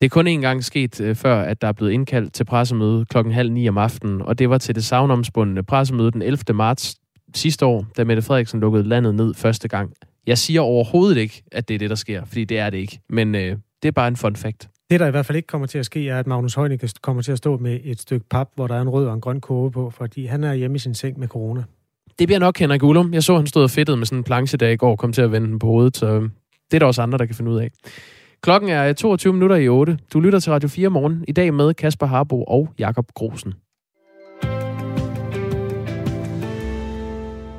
Det er kun en gang sket øh, før, at der er blevet indkaldt til pressemøde klokken halv ni om aftenen, og det var til det savnomspundne pressemøde den 11. marts sidste år, da Mette Frederiksen lukkede landet ned første gang. Jeg siger overhovedet ikke, at det er det, der sker, fordi det er det ikke. Men øh, det er bare en fun fact. Det, der i hvert fald ikke kommer til at ske, er, at Magnus Heunicke kommer til at stå med et stykke pap, hvor der er en rød og en grøn kurve på, fordi han er hjemme i sin seng med corona. Det bliver nok Henrik Ullum. Jeg så, han stod og fedtet med sådan en planche der i går, kom til at vende den på hovedet, så øh, det er der også andre, der kan finde ud af. Klokken er 22 minutter i 8. Du lytter til Radio 4 morgen. I dag med Kasper Harbo og Jakob Grosen.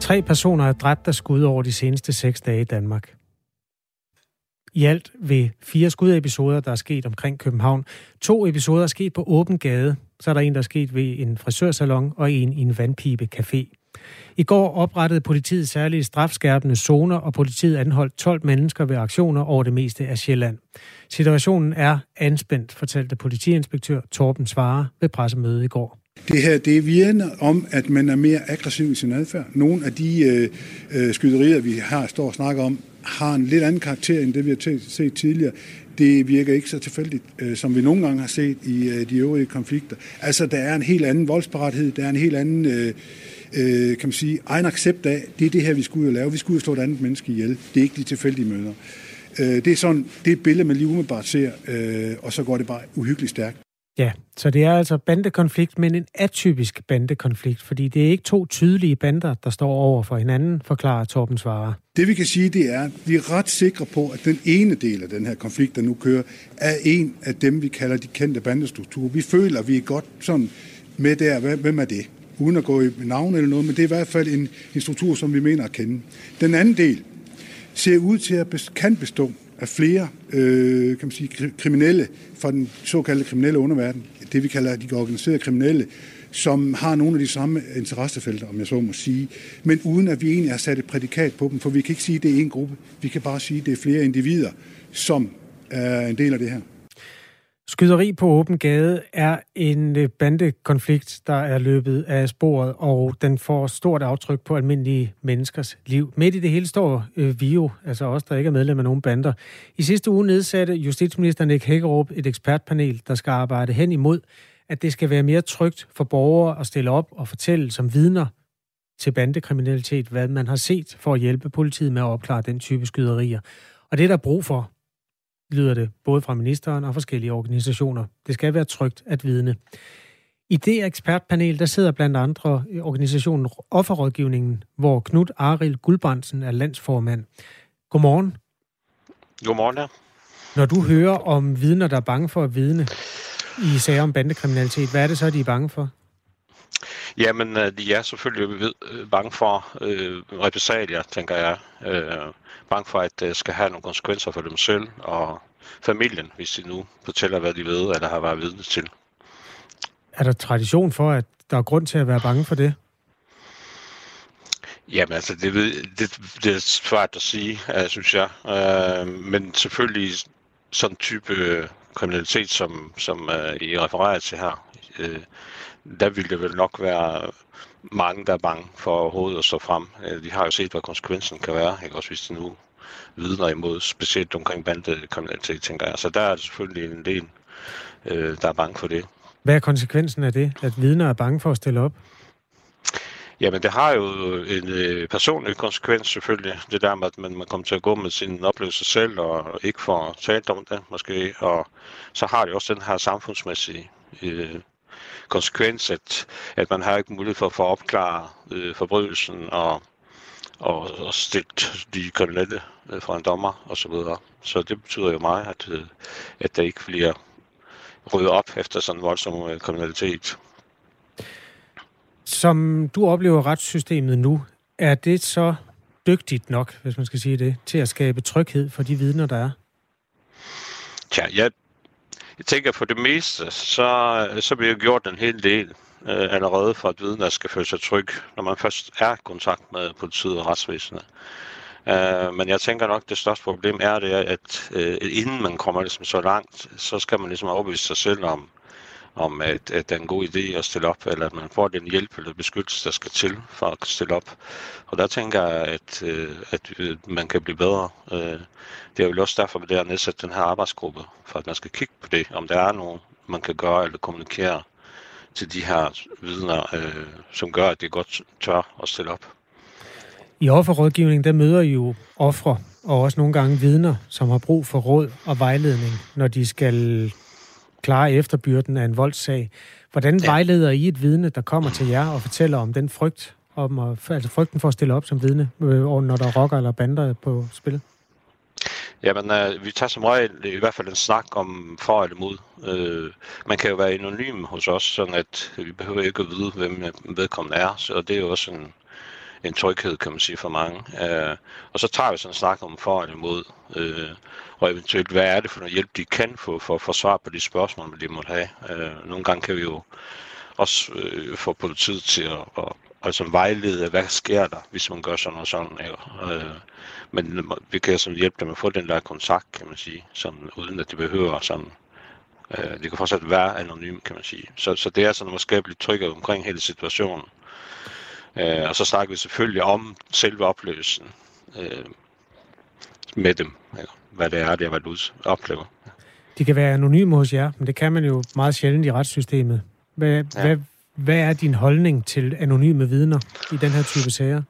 Tre personer er dræbt af skud over de seneste seks dage i Danmark. I alt ved fire skudepisoder, der er sket omkring København. To episoder er sket på åben gade. Så er der en, der er sket ved en frisørsalon og en i en vandpipe-café. I går oprettede politiet særlige strafskærpende zoner, og politiet anholdt 12 mennesker ved aktioner over det meste af Sjælland. Situationen er anspændt, fortalte politiinspektør Torben Svare ved pressemødet i går. Det her det vidner om, at man er mere aggressiv i sin adfærd. Nogle af de øh, øh, skyderier, vi har står og snakker om, har en lidt anden karakter, end det vi har set tidligere. Det virker ikke så tilfældigt, øh, som vi nogle gange har set i øh, de øvrige konflikter. Altså, der er en helt anden voldsparathed, der er en helt anden, øh, øh, kan man sige, egen accept af, det er det her, vi skulle ud og lave. Vi skulle ud og slå et andet menneske ihjel. Det er ikke de tilfældige møder. Øh, det er sådan, det er et billede, man lige umiddelbart ser, øh, og så går det bare uhyggeligt stærkt. Ja, så det er altså bandekonflikt, men en atypisk bandekonflikt, fordi det er ikke to tydelige bander, der står over for hinanden, forklarer Torben Svare. Det vi kan sige, det er, at vi er ret sikre på, at den ene del af den her konflikt, der nu kører, er en af dem, vi kalder de kendte bandestrukturer. Vi føler, at vi er godt sådan med der. Hvem er det? Uden at gå i navn eller noget, men det er i hvert fald en, en struktur, som vi mener at kende. Den anden del ser ud til at kan bestå af flere øh, kan man sige, kriminelle fra den såkaldte kriminelle underverden, det vi kalder de organiserede kriminelle, som har nogle af de samme interessefelter, om jeg så må sige, men uden at vi egentlig har sat et prædikat på dem, for vi kan ikke sige, at det er en gruppe. Vi kan bare sige, at det er flere individer, som er en del af det her. Skyderi på åben gade er en øh, bandekonflikt, der er løbet af sporet, og den får stort aftryk på almindelige menneskers liv. Midt i det hele står øh, VIO, altså os, der ikke er medlem af nogen bander. I sidste uge nedsatte justitsminister Nick Hækkerup et ekspertpanel, der skal arbejde hen imod, at det skal være mere trygt for borgere at stille op og fortælle som vidner til bandekriminalitet, hvad man har set for at hjælpe politiet med at opklare den type skyderier. Og det er der brug for, lyder det både fra ministeren og forskellige organisationer. Det skal være trygt at vidne. I det ekspertpanel, der sidder blandt andre organisationen Offerrådgivningen, hvor Knud Aril Guldbrandsen er landsformand. Godmorgen. Godmorgen, ja. Når du hører om vidner, der er bange for at vidne i sager om bandekriminalitet, hvad er det så, de er bange for? Jamen, øh, de er selvfølgelig øh, bange for øh, repressalier, tænker jeg. Øh, bange for, at det skal have nogle konsekvenser for dem selv og familien, hvis de nu fortæller, hvad de ved eller har været vidne til. Er der tradition for, at der er grund til at være bange for det? Jamen altså, det, det, det er svært at sige, synes jeg. Uh, men selvfølgelig sådan type kriminalitet, som, som uh, I refererer til her, uh, der vil det vel nok være mange, der er bange for overhovedet at stå frem. Øh, de har jo set, hvad konsekvensen kan være, ikke? også hvis de nu vidner imod, specielt omkring bandekriminalitet, tænker jeg. Så der er selvfølgelig en del, øh, der er bange for det. Hvad er konsekvensen af det, at vidner er bange for at stille op? Jamen, det har jo en øh, personlig konsekvens selvfølgelig. Det der med, at man, man kommer til at gå med sin oplevelse selv, og ikke får talt om det måske. Og så har det også den her samfundsmæssige øh, konsekvens, at, at man har ikke mulighed for at få opklare øh, forbrydelsen og, og, og stilt de kriminelle øh, fra en dommer osv. Så, videre. så det betyder jo meget, at, øh, at der ikke bliver ryddet op efter sådan en voldsom øh, kriminalitet. Som du oplever retssystemet nu, er det så dygtigt nok, hvis man skal sige det, til at skabe tryghed for de vidner, der er? Tja, jeg jeg tænker, for det meste, så, så bliver gjort en hel del øh, allerede for, at vidner skal føle sig tryg, når man først er i kontakt med politiet og retsvæsenet. Øh, men jeg tænker nok, at det største problem er det, at øh, inden man kommer ligesom så langt, så skal man ligesom overbevise sig selv om, om at, at det er en god idé at stille op, eller at man får den hjælp eller beskyttelse, der skal til for at stille op. Og der tænker jeg, at, øh, at øh, man kan blive bedre. Øh, det er jo også derfor, at det er nedsat den her arbejdsgruppe, for at man skal kigge på det, om der er nogen, man kan gøre eller kommunikere til de her vidner, øh, som gør, at det godt tør at stille op. I offerrådgivning, der møder I jo ofre og også nogle gange vidner, som har brug for råd og vejledning, når de skal klare efterbyrden af en voldssag. Hvordan ja. vejleder I et vidne, der kommer til jer og fortæller om den frygt, om at, altså frygten for at stille op som vidne, øh, når der rocker eller bander på spil? Jamen, øh, vi tager som regel i hvert fald en snak om for eller imod. Øh, man kan jo være anonym hos os, sådan at vi behøver ikke at vide, hvem vedkommende er, så det er jo også en, en tryghed, kan man sige, for mange. Øh, og så tager vi sådan en snak om for eller imod. Øh, og eventuelt, hvad er det for noget hjælp, de kan få for at få svar på de spørgsmål, de måtte have. Øh, nogle gange kan vi jo også øh, få politiet til at, at altså vejlede, hvad sker der, hvis man gør sådan og sådan. Ikke? Øh, men vi kan sådan hjælpe dem med at få den der kontakt, kan man sige, sådan, uden at de behøver sådan. Øh, det kan fortsat være anonym, kan man sige. Så, så det er sådan at skabe lidt tryghed omkring hele situationen. Øh, og så snakker vi selvfølgelig om selve opløselsen øh, med dem. Ikke? hvad det er, det har været oplever. De kan være anonyme hos jer, men det kan man jo meget sjældent i retssystemet. Hvad, ja. hvad, hvad er din holdning til anonyme vidner i den her type sager?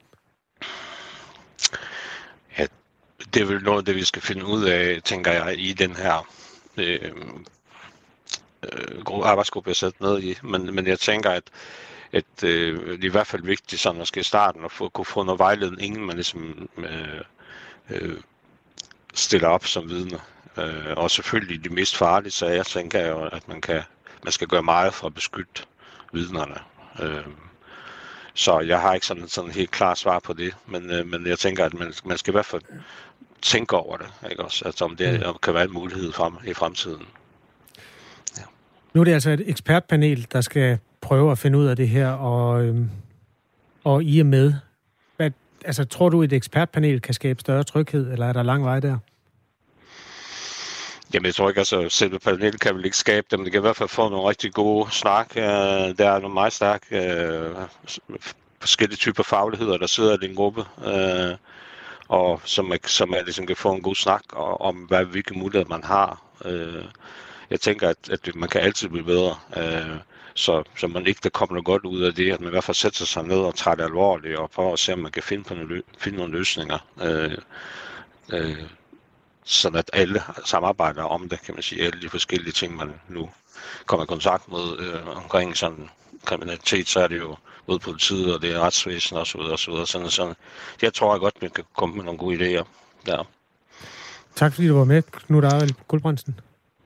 Ja, det er vel noget, det vi skal finde ud af, tænker jeg, i den her øh, øh, arbejdsgruppe, jeg sat ned i. Men, men jeg tænker, at at øh, det er i hvert fald vigtigt, sådan skal i starten at få, kunne få noget vejledning, inden man ligesom øh, øh, stiller op som vidne. Øh, og selvfølgelig de mest farlige sager, tænker jeg jo, at man, kan, man skal gøre meget for at beskytte vidnerne. Øh, så jeg har ikke sådan, sådan helt klart svar på det, men, øh, men jeg tænker, at man, man skal i hvert fald tænke over det, ikke også? Altså om det mm. kan være en mulighed frem, i fremtiden. Ja. Nu er det altså et ekspertpanel, der skal prøve at finde ud af det her, og, øhm, og I er med altså, tror du, et ekspertpanel kan skabe større tryghed, eller er der lang vej der? Jamen, jeg tror ikke, altså selve panelet kan vel ikke skabe dem. Det kan i hvert fald få nogle rigtig gode snak. Øh, der er nogle meget stærke øh, forskellige typer fagligheder, der sidder i den gruppe. øh, og som, som er, ligesom kan få en god snak om, hvad, hvilke muligheder man har. Øh, jeg tænker, at, at man kan altid blive bedre. Øh, så, så man ikke der kommer noget godt ud af det, at man i hvert fald sætter sig ned og tager det alvorligt og prøver at se, om man kan finde, på nogle, finde nogle løsninger. Øh, øh, sådan at alle samarbejder om det, kan man sige, alle de forskellige ting, man nu kommer i kontakt med øh, omkring sådan kriminalitet, så er det jo både politiet og det er retsvæsen og så videre, og så videre. Sådan, sådan. Jeg tror jeg godt, man kan komme med nogle gode idéer der. Tak fordi du var med, Knud Arild Guldbrandsen.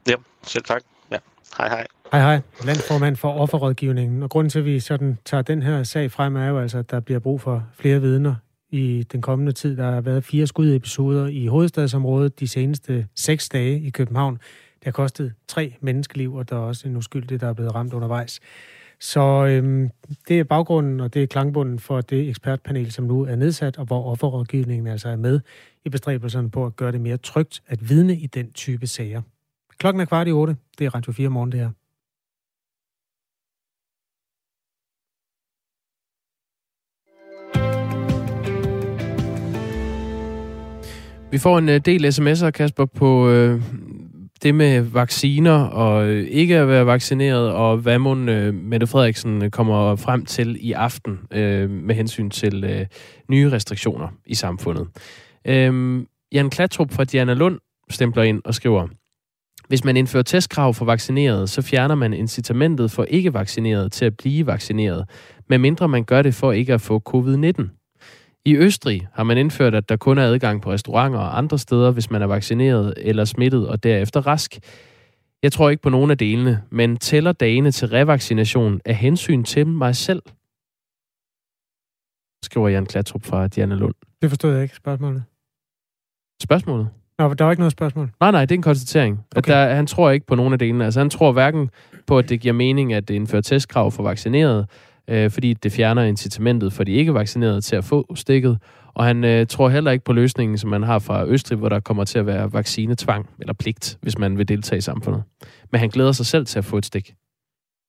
Ja, selv tak. Ja. Hej hej. Hej hej. Landformand for offerrådgivningen. Og grunden til, at vi sådan tager den her sag frem, er jo altså, at der bliver brug for flere vidner i den kommende tid. Der har været fire skudepisoder i hovedstadsområdet de seneste seks dage i København. Det har kostet tre menneskeliv, og der er også en uskyldig, der er blevet ramt undervejs. Så øhm, det er baggrunden, og det er klangbunden for det ekspertpanel, som nu er nedsat, og hvor offerrådgivningen altså er med i bestræbelserne på at gøre det mere trygt at vidne i den type sager. Klokken er kvart i otte. Det er Radio 4 morgen, det her. Vi får en øh, del sms'er, Kasper, på øh, det med vacciner og øh, ikke at være vaccineret, og hvad mon øh, Mette Frederiksen øh, kommer frem til i aften øh, med hensyn til øh, nye restriktioner i samfundet. Øh, Jan Klatrup fra Diana Lund stempler ind og skriver, hvis man indfører testkrav for vaccineret, så fjerner man incitamentet for ikke vaccineret til at blive vaccineret, medmindre man gør det for ikke at få covid-19. I Østrig har man indført, at der kun er adgang på restauranter og andre steder, hvis man er vaccineret eller smittet og derefter rask. Jeg tror ikke på nogen af delene, men tæller dagene til revaccination af hensyn til mig selv? Skriver Jan Klatrup fra Diana Lund. Det forstod jeg ikke, spørgsmålet. Spørgsmålet? Nå, der var ikke noget spørgsmål. Nej, nej, det er en konstatering. Okay. At der, han tror ikke på nogen af delene. Altså, han tror hverken på, at det giver mening, at det indfører testkrav for vaccineret, øh, fordi det fjerner incitamentet for de ikke-vaccinerede til at få stikket. Og han øh, tror heller ikke på løsningen, som man har fra Østrig, hvor der kommer til at være vaccinetvang eller pligt, hvis man vil deltage i samfundet. Men han glæder sig selv til at få et stik.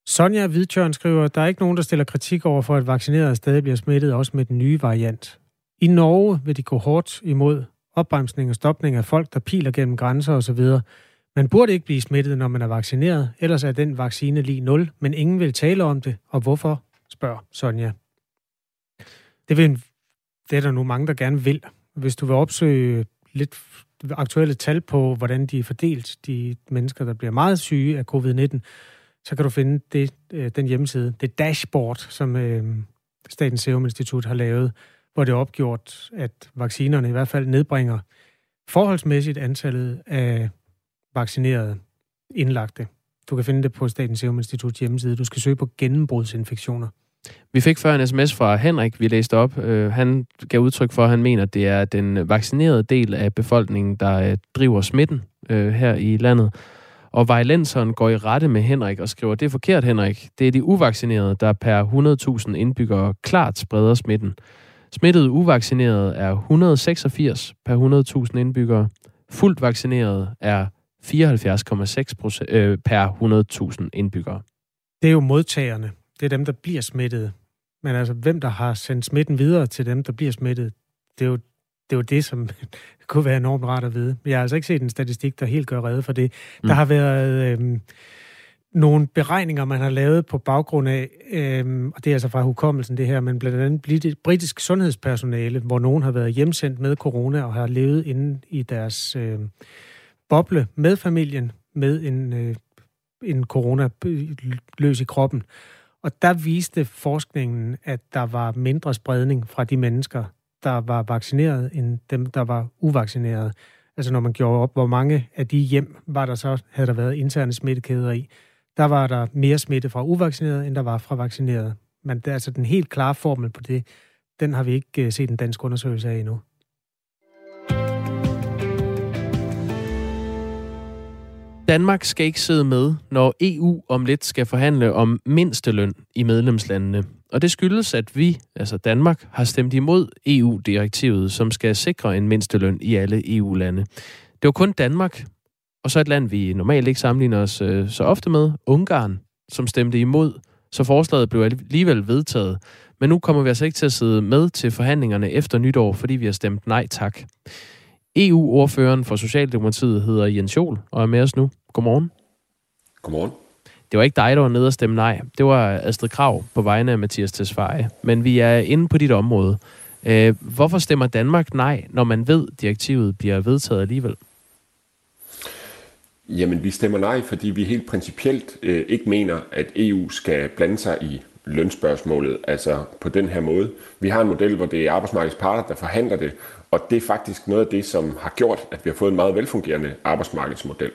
Sonja Hvidtjørn skriver, der er ikke nogen, der stiller kritik over for, at vaccinerede stadig bliver smittet, også med den nye variant. I Norge vil de gå hårdt imod opbremsning og stopning af folk, der piler gennem grænser osv. Man burde ikke blive smittet, når man er vaccineret, ellers er den vaccine lige nul, men ingen vil tale om det, og hvorfor? Spørger Sonja. Det, vil, det er der nu mange, der gerne vil. Hvis du vil opsøge lidt aktuelle tal på, hvordan de er fordelt, de mennesker, der bliver meget syge af covid-19, så kan du finde det, øh, den hjemmeside, det dashboard, som øh, Statens Serum Institut har lavet, hvor det er opgjort, at vaccinerne i hvert fald nedbringer forholdsmæssigt antallet af vaccinerede indlagte. Du kan finde det på Statens Serum Institut hjemmeside. Du skal søge på gennembrudsinfektioner. Vi fik før en sms fra Henrik, vi læste op. Øh, han gav udtryk for, at han mener, at det er den vaccinerede del af befolkningen, der øh, driver smitten øh, her i landet. Og Vejlenseren går i rette med Henrik og skriver, det er forkert, Henrik. Det er de uvaccinerede, der per 100.000 indbyggere klart spreder smitten. Smittede uvaccinerede er 186 per 100.000 indbyggere. Fuldt vaccineret er 74,6 øh, per 100.000 indbyggere. Det er jo modtagerne. Det er dem, der bliver smittet. Men altså, hvem der har sendt smitten videre til dem, der bliver smittet, det er jo det, er jo det som kunne være enormt rart at vide. Jeg har altså ikke set en statistik, der helt gør redde for det. Mm. Der har været øh, nogle beregninger, man har lavet på baggrund af, øh, og det er altså fra hukommelsen det her, men blandt andet britisk sundhedspersonale, hvor nogen har været hjemsendt med corona og har levet inde i deres øh, boble med familien, med en, øh, en corona løs i kroppen. Og der viste forskningen, at der var mindre spredning fra de mennesker, der var vaccineret, end dem, der var uvaccineret. Altså når man gjorde op, hvor mange af de hjem var der så, havde der været interne smittekæder i, der var der mere smitte fra uvaccineret, end der var fra vaccineret. Men det er altså den helt klare formel på det, den har vi ikke øh, set en dansk undersøgelse af endnu. Danmark skal ikke sidde med, når EU om lidt skal forhandle om mindsteløn i medlemslandene. Og det skyldes, at vi, altså Danmark, har stemt imod EU-direktivet, som skal sikre en mindsteløn i alle EU-lande. Det var kun Danmark og så et land, vi normalt ikke sammenligner os øh, så ofte med, Ungarn, som stemte imod, så forslaget blev alligevel vedtaget. Men nu kommer vi altså ikke til at sidde med til forhandlingerne efter nytår, fordi vi har stemt nej tak. EU-ordføreren for Socialdemokratiet hedder Jens Jol og er med os nu. Godmorgen. Godmorgen. Det var ikke dig, der var nede og stemme nej. Det var Astrid Krav på vegne af Mathias Tesfaye. Men vi er inde på dit område. Øh, hvorfor stemmer Danmark nej, når man ved, at direktivet bliver vedtaget alligevel? Jamen, vi stemmer nej, fordi vi helt principielt øh, ikke mener, at EU skal blande sig i lønspørgsmålet, altså på den her måde. Vi har en model, hvor det er arbejdsmarkedets parter, der forhandler det, og det er faktisk noget af det, som har gjort, at vi har fået en meget velfungerende arbejdsmarkedsmodel.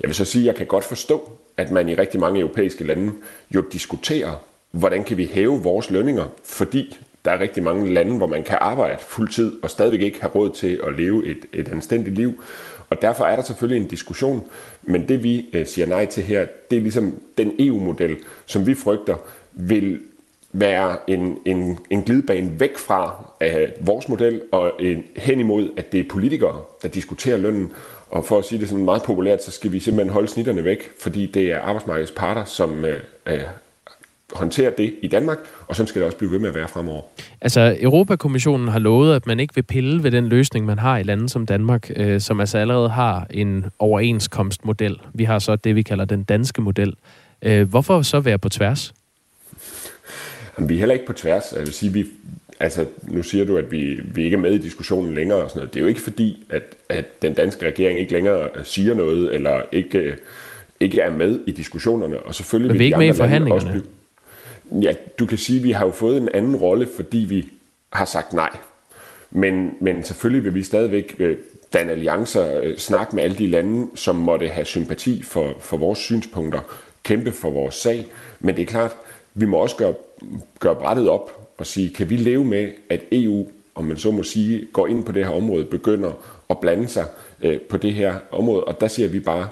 Jeg vil så sige, at jeg kan godt forstå, at man i rigtig mange europæiske lande jo diskuterer, hvordan kan vi hæve vores lønninger, fordi der er rigtig mange lande, hvor man kan arbejde fuldtid og stadigvæk ikke have råd til at leve et, et anstændigt liv. Og derfor er der selvfølgelig en diskussion, men det vi øh, siger nej til her, det er ligesom den EU-model, som vi frygter vil være en, en, en glidebane væk fra uh, vores model og en, hen imod, at det er politikere, der diskuterer lønnen. Og for at sige det sådan meget populært, så skal vi simpelthen holde snitterne væk, fordi det er arbejdsmarkedets parter, som uh, uh, håndterer det i Danmark, og sådan skal det også blive ved med at være fremover. Altså, Europakommissionen har lovet, at man ikke vil pille ved den løsning, man har i lande som Danmark, øh, som altså allerede har en overenskomstmodel. Vi har så det, vi kalder den danske model. Øh, hvorfor så være på tværs? Jamen, vi er heller ikke på tværs. Jeg vil sige, vi, altså, nu siger du, at vi, vi ikke er med i diskussionen længere og sådan noget. Det er jo ikke fordi, at, at den danske regering ikke længere siger noget, eller ikke, ikke er med i diskussionerne. Og selvfølgelig Men vi er ikke med i forhandlingerne? Blive, Ja, du kan sige, at vi har jo fået en anden rolle, fordi vi har sagt nej. Men, men selvfølgelig vil vi stadigvæk øh, danne alliancer, øh, snakke med alle de lande, som måtte have sympati for, for vores synspunkter, kæmpe for vores sag. Men det er klart, vi må også gøre, gøre brættet op og sige, kan vi leve med, at EU, om man så må sige, går ind på det her område, begynder at blande sig øh, på det her område. Og der siger vi bare,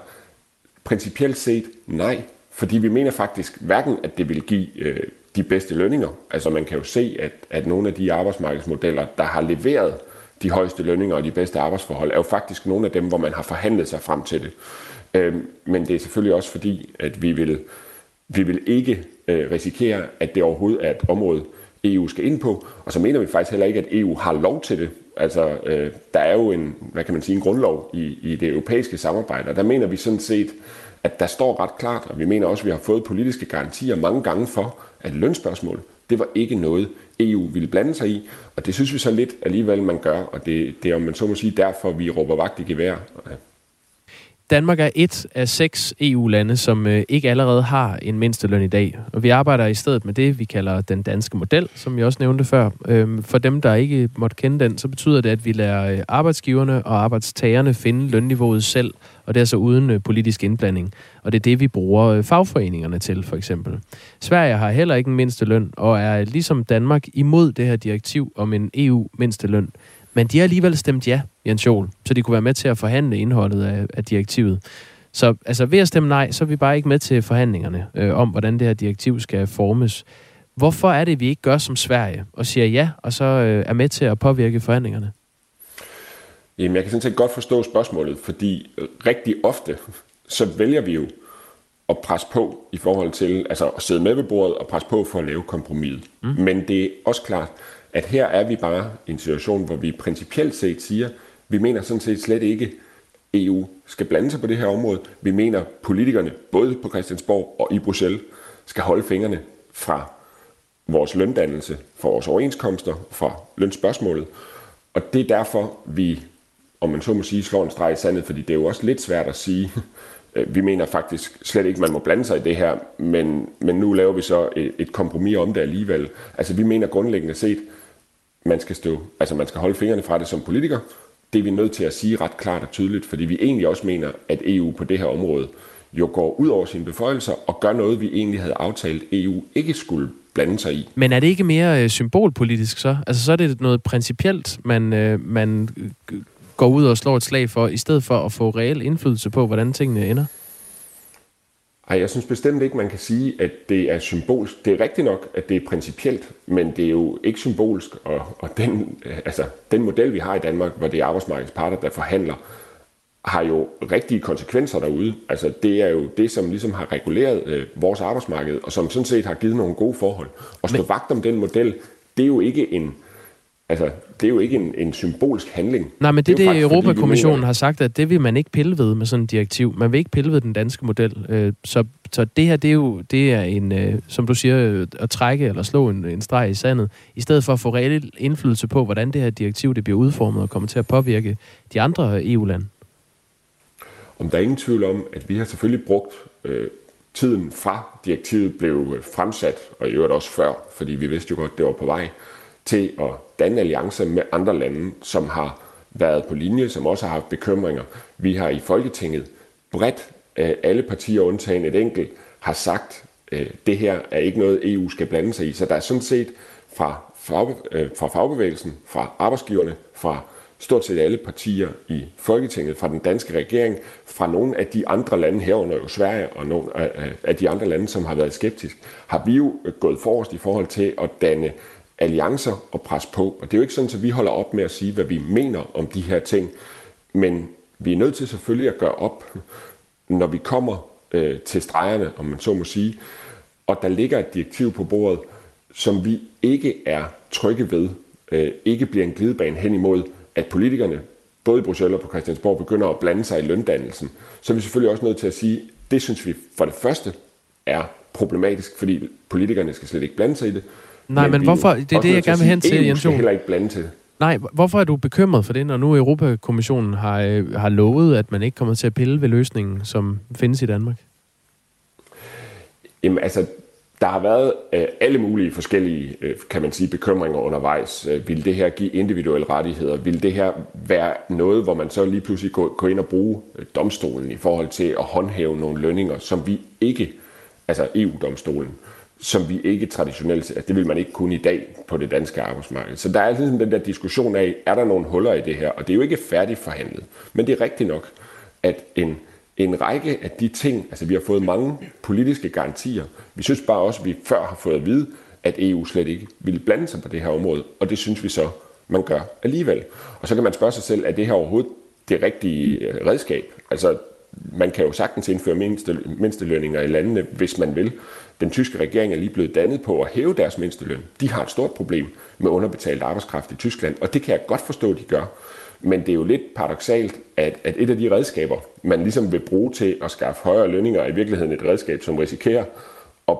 principielt set nej. Fordi vi mener faktisk hverken, at det vil give øh, de bedste lønninger. Altså man kan jo se, at, at nogle af de arbejdsmarkedsmodeller, der har leveret de højeste lønninger og de bedste arbejdsforhold, er jo faktisk nogle af dem, hvor man har forhandlet sig frem til det. Øh, men det er selvfølgelig også fordi, at vi vil, vi vil ikke øh, risikere, at det overhovedet er et område, EU skal ind på. Og så mener vi faktisk heller ikke, at EU har lov til det. Altså, øh, der er jo en, hvad kan man sige, en grundlov i, i det europæiske samarbejde, og der mener vi sådan set, at der står ret klart, og vi mener også, at vi har fået politiske garantier mange gange for, at lønspørgsmål, det var ikke noget, EU ville blande sig i, og det synes vi så lidt alligevel, man gør, og det, det er, om man så må sige, derfor vi råber vagt i gevær. Danmark er et af seks EU-lande, som øh, ikke allerede har en mindsteløn i dag. Og vi arbejder i stedet med det, vi kalder den danske model, som jeg også nævnte før. Øhm, for dem, der ikke måtte kende den, så betyder det, at vi lader øh, arbejdsgiverne og arbejdstagerne finde lønniveauet selv, og det er så uden øh, politisk indblanding. Og det er det, vi bruger øh, fagforeningerne til, for eksempel. Sverige har heller ikke en mindsteløn, og er ligesom Danmark imod det her direktiv om en EU-mindsteløn. Men de har alligevel stemt ja, Jens Jol, så de kunne være med til at forhandle indholdet af, af direktivet. Så altså, ved at stemme nej, så er vi bare ikke med til forhandlingerne øh, om, hvordan det her direktiv skal formes. Hvorfor er det, vi ikke gør som Sverige og siger ja, og så øh, er med til at påvirke forhandlingerne? Jamen, jeg kan sådan set godt forstå spørgsmålet, fordi rigtig ofte, så vælger vi jo at presse på i forhold til, altså at sidde med ved bordet og presse på for at lave kompromis. Mm. Men det er også klart, at her er vi bare i en situation, hvor vi principielt set siger, vi mener sådan set slet ikke, EU skal blande sig på det her område. Vi mener, politikerne, både på Christiansborg og i Bruxelles, skal holde fingrene fra vores løndannelse, fra vores overenskomster, fra lønspørgsmålet. Og det er derfor, vi, om man så må sige, slår en streg i sandet, fordi det er jo også lidt svært at sige, øh, vi mener faktisk slet ikke, man må blande sig i det her, men, men nu laver vi så et, et kompromis om det alligevel. Altså vi mener grundlæggende set, man skal stå, altså man skal holde fingrene fra det som politiker. Det er vi nødt til at sige ret klart og tydeligt, fordi vi egentlig også mener, at EU på det her område jo går ud over sine beføjelser og gør noget, vi egentlig havde aftalt, EU ikke skulle blande sig i. Men er det ikke mere øh, symbolpolitisk så? Altså så er det noget principielt, man, øh, man går ud og slår et slag for, i stedet for at få reel indflydelse på, hvordan tingene ender? Ej, jeg synes bestemt ikke, man kan sige, at det er symbolsk. Det er rigtigt nok, at det er principielt, men det er jo ikke symbolsk. Og, og den, altså, den model, vi har i Danmark, hvor det er arbejdsmarkedets parter, der forhandler, har jo rigtige konsekvenser derude. Altså det er jo det, som ligesom har reguleret øh, vores arbejdsmarked, og som sådan set har givet nogle gode forhold. Og stå Men... vagt om den model, det er jo ikke en, Altså, det er jo ikke en, en symbolsk handling. Nej, men det, det er det, Europakommissionen mener... har sagt, at det vil man ikke pille ved med sådan et direktiv. Man vil ikke pille ved den danske model. Øh, så, så det her, det er jo det er en, øh, som du siger, at trække eller slå en, en streg i sandet, i stedet for at få reel indflydelse på, hvordan det her direktiv det bliver udformet og kommer til at påvirke de andre EU-lande. Om der er ingen tvivl om, at vi har selvfølgelig brugt øh, tiden fra direktivet blev fremsat, og i øvrigt også før, fordi vi vidste jo godt, det var på vej, til at danne alliancer med andre lande, som har været på linje, som også har haft bekymringer. Vi har i Folketinget bredt, øh, alle partier undtagen et enkelt, har sagt, at det her er ikke noget, EU skal blande sig i. Så der er sådan set fra, fag, øh, fra fagbevægelsen, fra arbejdsgiverne, fra stort set alle partier i Folketinget, fra den danske regering, fra nogle af de andre lande herunder jo Sverige og nogle af de andre lande, som har været skeptisk, har vi jo gået forrest i forhold til at danne alliancer og presse på. Og det er jo ikke sådan, at vi holder op med at sige, hvad vi mener om de her ting. Men vi er nødt til selvfølgelig at gøre op, når vi kommer øh, til stregerne, om man så må sige. Og der ligger et direktiv på bordet, som vi ikke er trygge ved, øh, ikke bliver en glidebane hen imod, at politikerne, både i Bruxelles og på Christiansborg, begynder at blande sig i løndannelsen. Så er vi selvfølgelig også nødt til at sige, det synes vi for det første er problematisk, fordi politikerne skal slet ikke blande sig i det. Nej, men, hvorfor? Det er det, jeg gerne vil hen til, Jens heller ikke blande til. Nej, hvorfor er du bekymret for det, når nu Europakommissionen har, øh, har lovet, at man ikke kommer til at pille ved løsningen, som findes i Danmark? Jamen altså, der har været øh, alle mulige forskellige, øh, kan man sige, bekymringer undervejs. Øh, vil det her give individuelle rettigheder? Vil det her være noget, hvor man så lige pludselig går, går ind og bruge øh, domstolen i forhold til at håndhæve nogle lønninger, som vi ikke, altså EU-domstolen, som vi ikke traditionelt, at det vil man ikke kunne i dag på det danske arbejdsmarked. Så der er ligesom den der diskussion af, er der nogle huller i det her? Og det er jo ikke færdigforhandlet. Men det er rigtigt nok, at en, en række af de ting, altså vi har fået mange politiske garantier. Vi synes bare også, at vi før har fået at vide, at EU slet ikke ville blande sig på det her område. Og det synes vi så, man gør alligevel. Og så kan man spørge sig selv, er det her overhovedet det rigtige øh, redskab? Altså, man kan jo sagtens indføre mindstelønninger i landene, hvis man vil. Den tyske regering er lige blevet dannet på at hæve deres mindsteløn. De har et stort problem med underbetalt arbejdskraft i Tyskland, og det kan jeg godt forstå, de gør. Men det er jo lidt paradoxalt, at, at et af de redskaber, man ligesom vil bruge til at skaffe højere lønninger, er i virkeligheden et redskab, som risikerer at,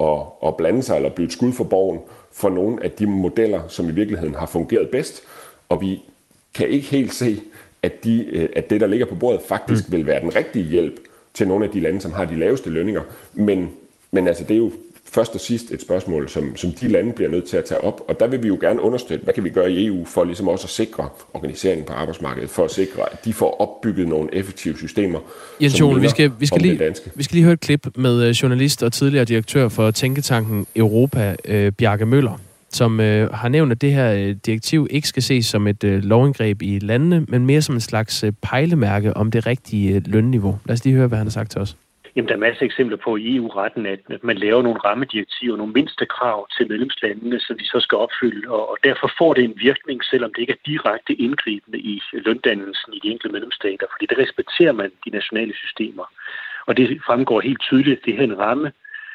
at, at blande sig eller blive et skud for borgen for nogle af de modeller, som i virkeligheden har fungeret bedst. Og vi kan ikke helt se, at, de, øh, at det, der ligger på bordet, faktisk mm. vil være den rigtige hjælp til nogle af de lande, som har de laveste lønninger. Men men altså, det er jo først og sidst et spørgsmål, som, som de lande bliver nødt til at tage op. Og der vil vi jo gerne understøtte, hvad kan vi gøre i EU for ligesom også at sikre organiseringen på arbejdsmarkedet, for at sikre, at de får opbygget nogle effektive systemer. Jens Jol, vi skal, vi, skal lige, vi skal lige høre et klip med øh, journalist og tidligere direktør for Tænketanken Europa, øh, Bjarke Møller, som øh, har nævnt, at det her øh, direktiv ikke skal ses som et øh, lovindgreb i landene, men mere som en slags øh, pejlemærke om det rigtige øh, lønniveau. Lad os lige høre, hvad han har sagt til os. Jamen, der er masser af eksempler på i EU-retten, at man laver nogle rammedirektiver, nogle mindste krav til medlemslandene, som de så skal opfylde, og derfor får det en virkning, selvom det ikke er direkte indgribende i løndannelsen i de enkelte medlemsstater, fordi det respekterer man de nationale systemer. Og det fremgår helt tydeligt, at det her er en ramme,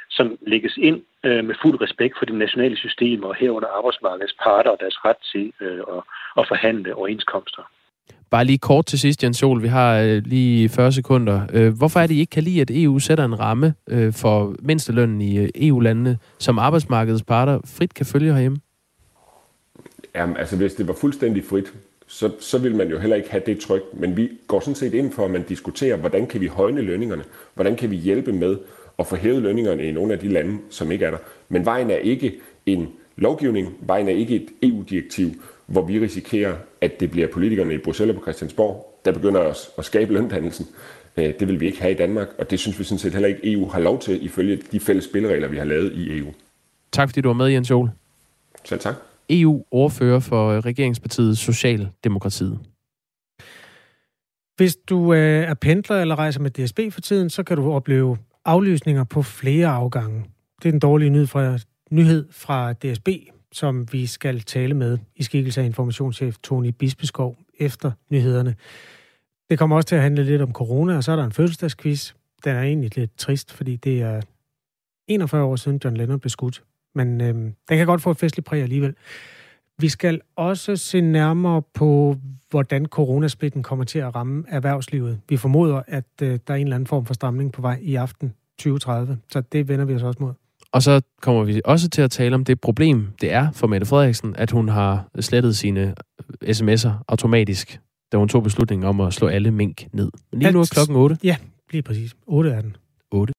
som lægges ind øh, med fuld respekt for de nationale systemer, og herunder arbejdsmarkedets parter og deres ret til øh, at, at forhandle overenskomster. Bare lige kort til sidst, Jens Sol, vi har øh, lige 40 sekunder. Øh, hvorfor er det, I ikke kan lide, at EU sætter en ramme øh, for mindstelønnen i øh, EU-landene, som arbejdsmarkedets parter frit kan følge herhjemme? Jamen, altså hvis det var fuldstændig frit, så, så vil man jo heller ikke have det tryk. Men vi går sådan set ind for, at man diskuterer, hvordan kan vi højne lønningerne? Hvordan kan vi hjælpe med at få hævet lønningerne i nogle af de lande, som ikke er der? Men vejen er ikke en lovgivning, vejen er ikke et EU-direktiv, hvor vi risikerer, at det bliver politikerne i Bruxelles og på Christiansborg, der begynder at, at skabe løndannelsen. Øh, det vil vi ikke have i Danmark, og det synes vi sådan set heller ikke, EU har lov til, ifølge de fælles spilleregler, vi har lavet i EU. Tak fordi du var med, Jens Jol. Selv tak. EU-ordfører for regeringspartiet Socialdemokratiet. Hvis du øh, er pendler eller rejser med DSB for tiden, så kan du opleve aflysninger på flere afgange. Det er den dårlige nyhed fra, nyhed fra DSB, som vi skal tale med i skikkelse af informationschef Tony Bispeskov efter nyhederne. Det kommer også til at handle lidt om corona, og så er der en fødselsdagsquiz. Den er egentlig lidt trist, fordi det er 41 år siden John Lennon blev skudt. Men øh, den kan godt få et festligt præg alligevel. Vi skal også se nærmere på, hvordan coronasmitten kommer til at ramme erhvervslivet. Vi formoder, at øh, der er en eller anden form for stramning på vej i aften 2030, så det vender vi os også mod. Og så kommer vi også til at tale om det problem, det er for Mette Frederiksen, at hun har slettet sine sms'er automatisk, da hun tog beslutningen om at slå alle mink ned. Men lige nu er klokken 8. Ja, lige præcis. 8 er den. 8.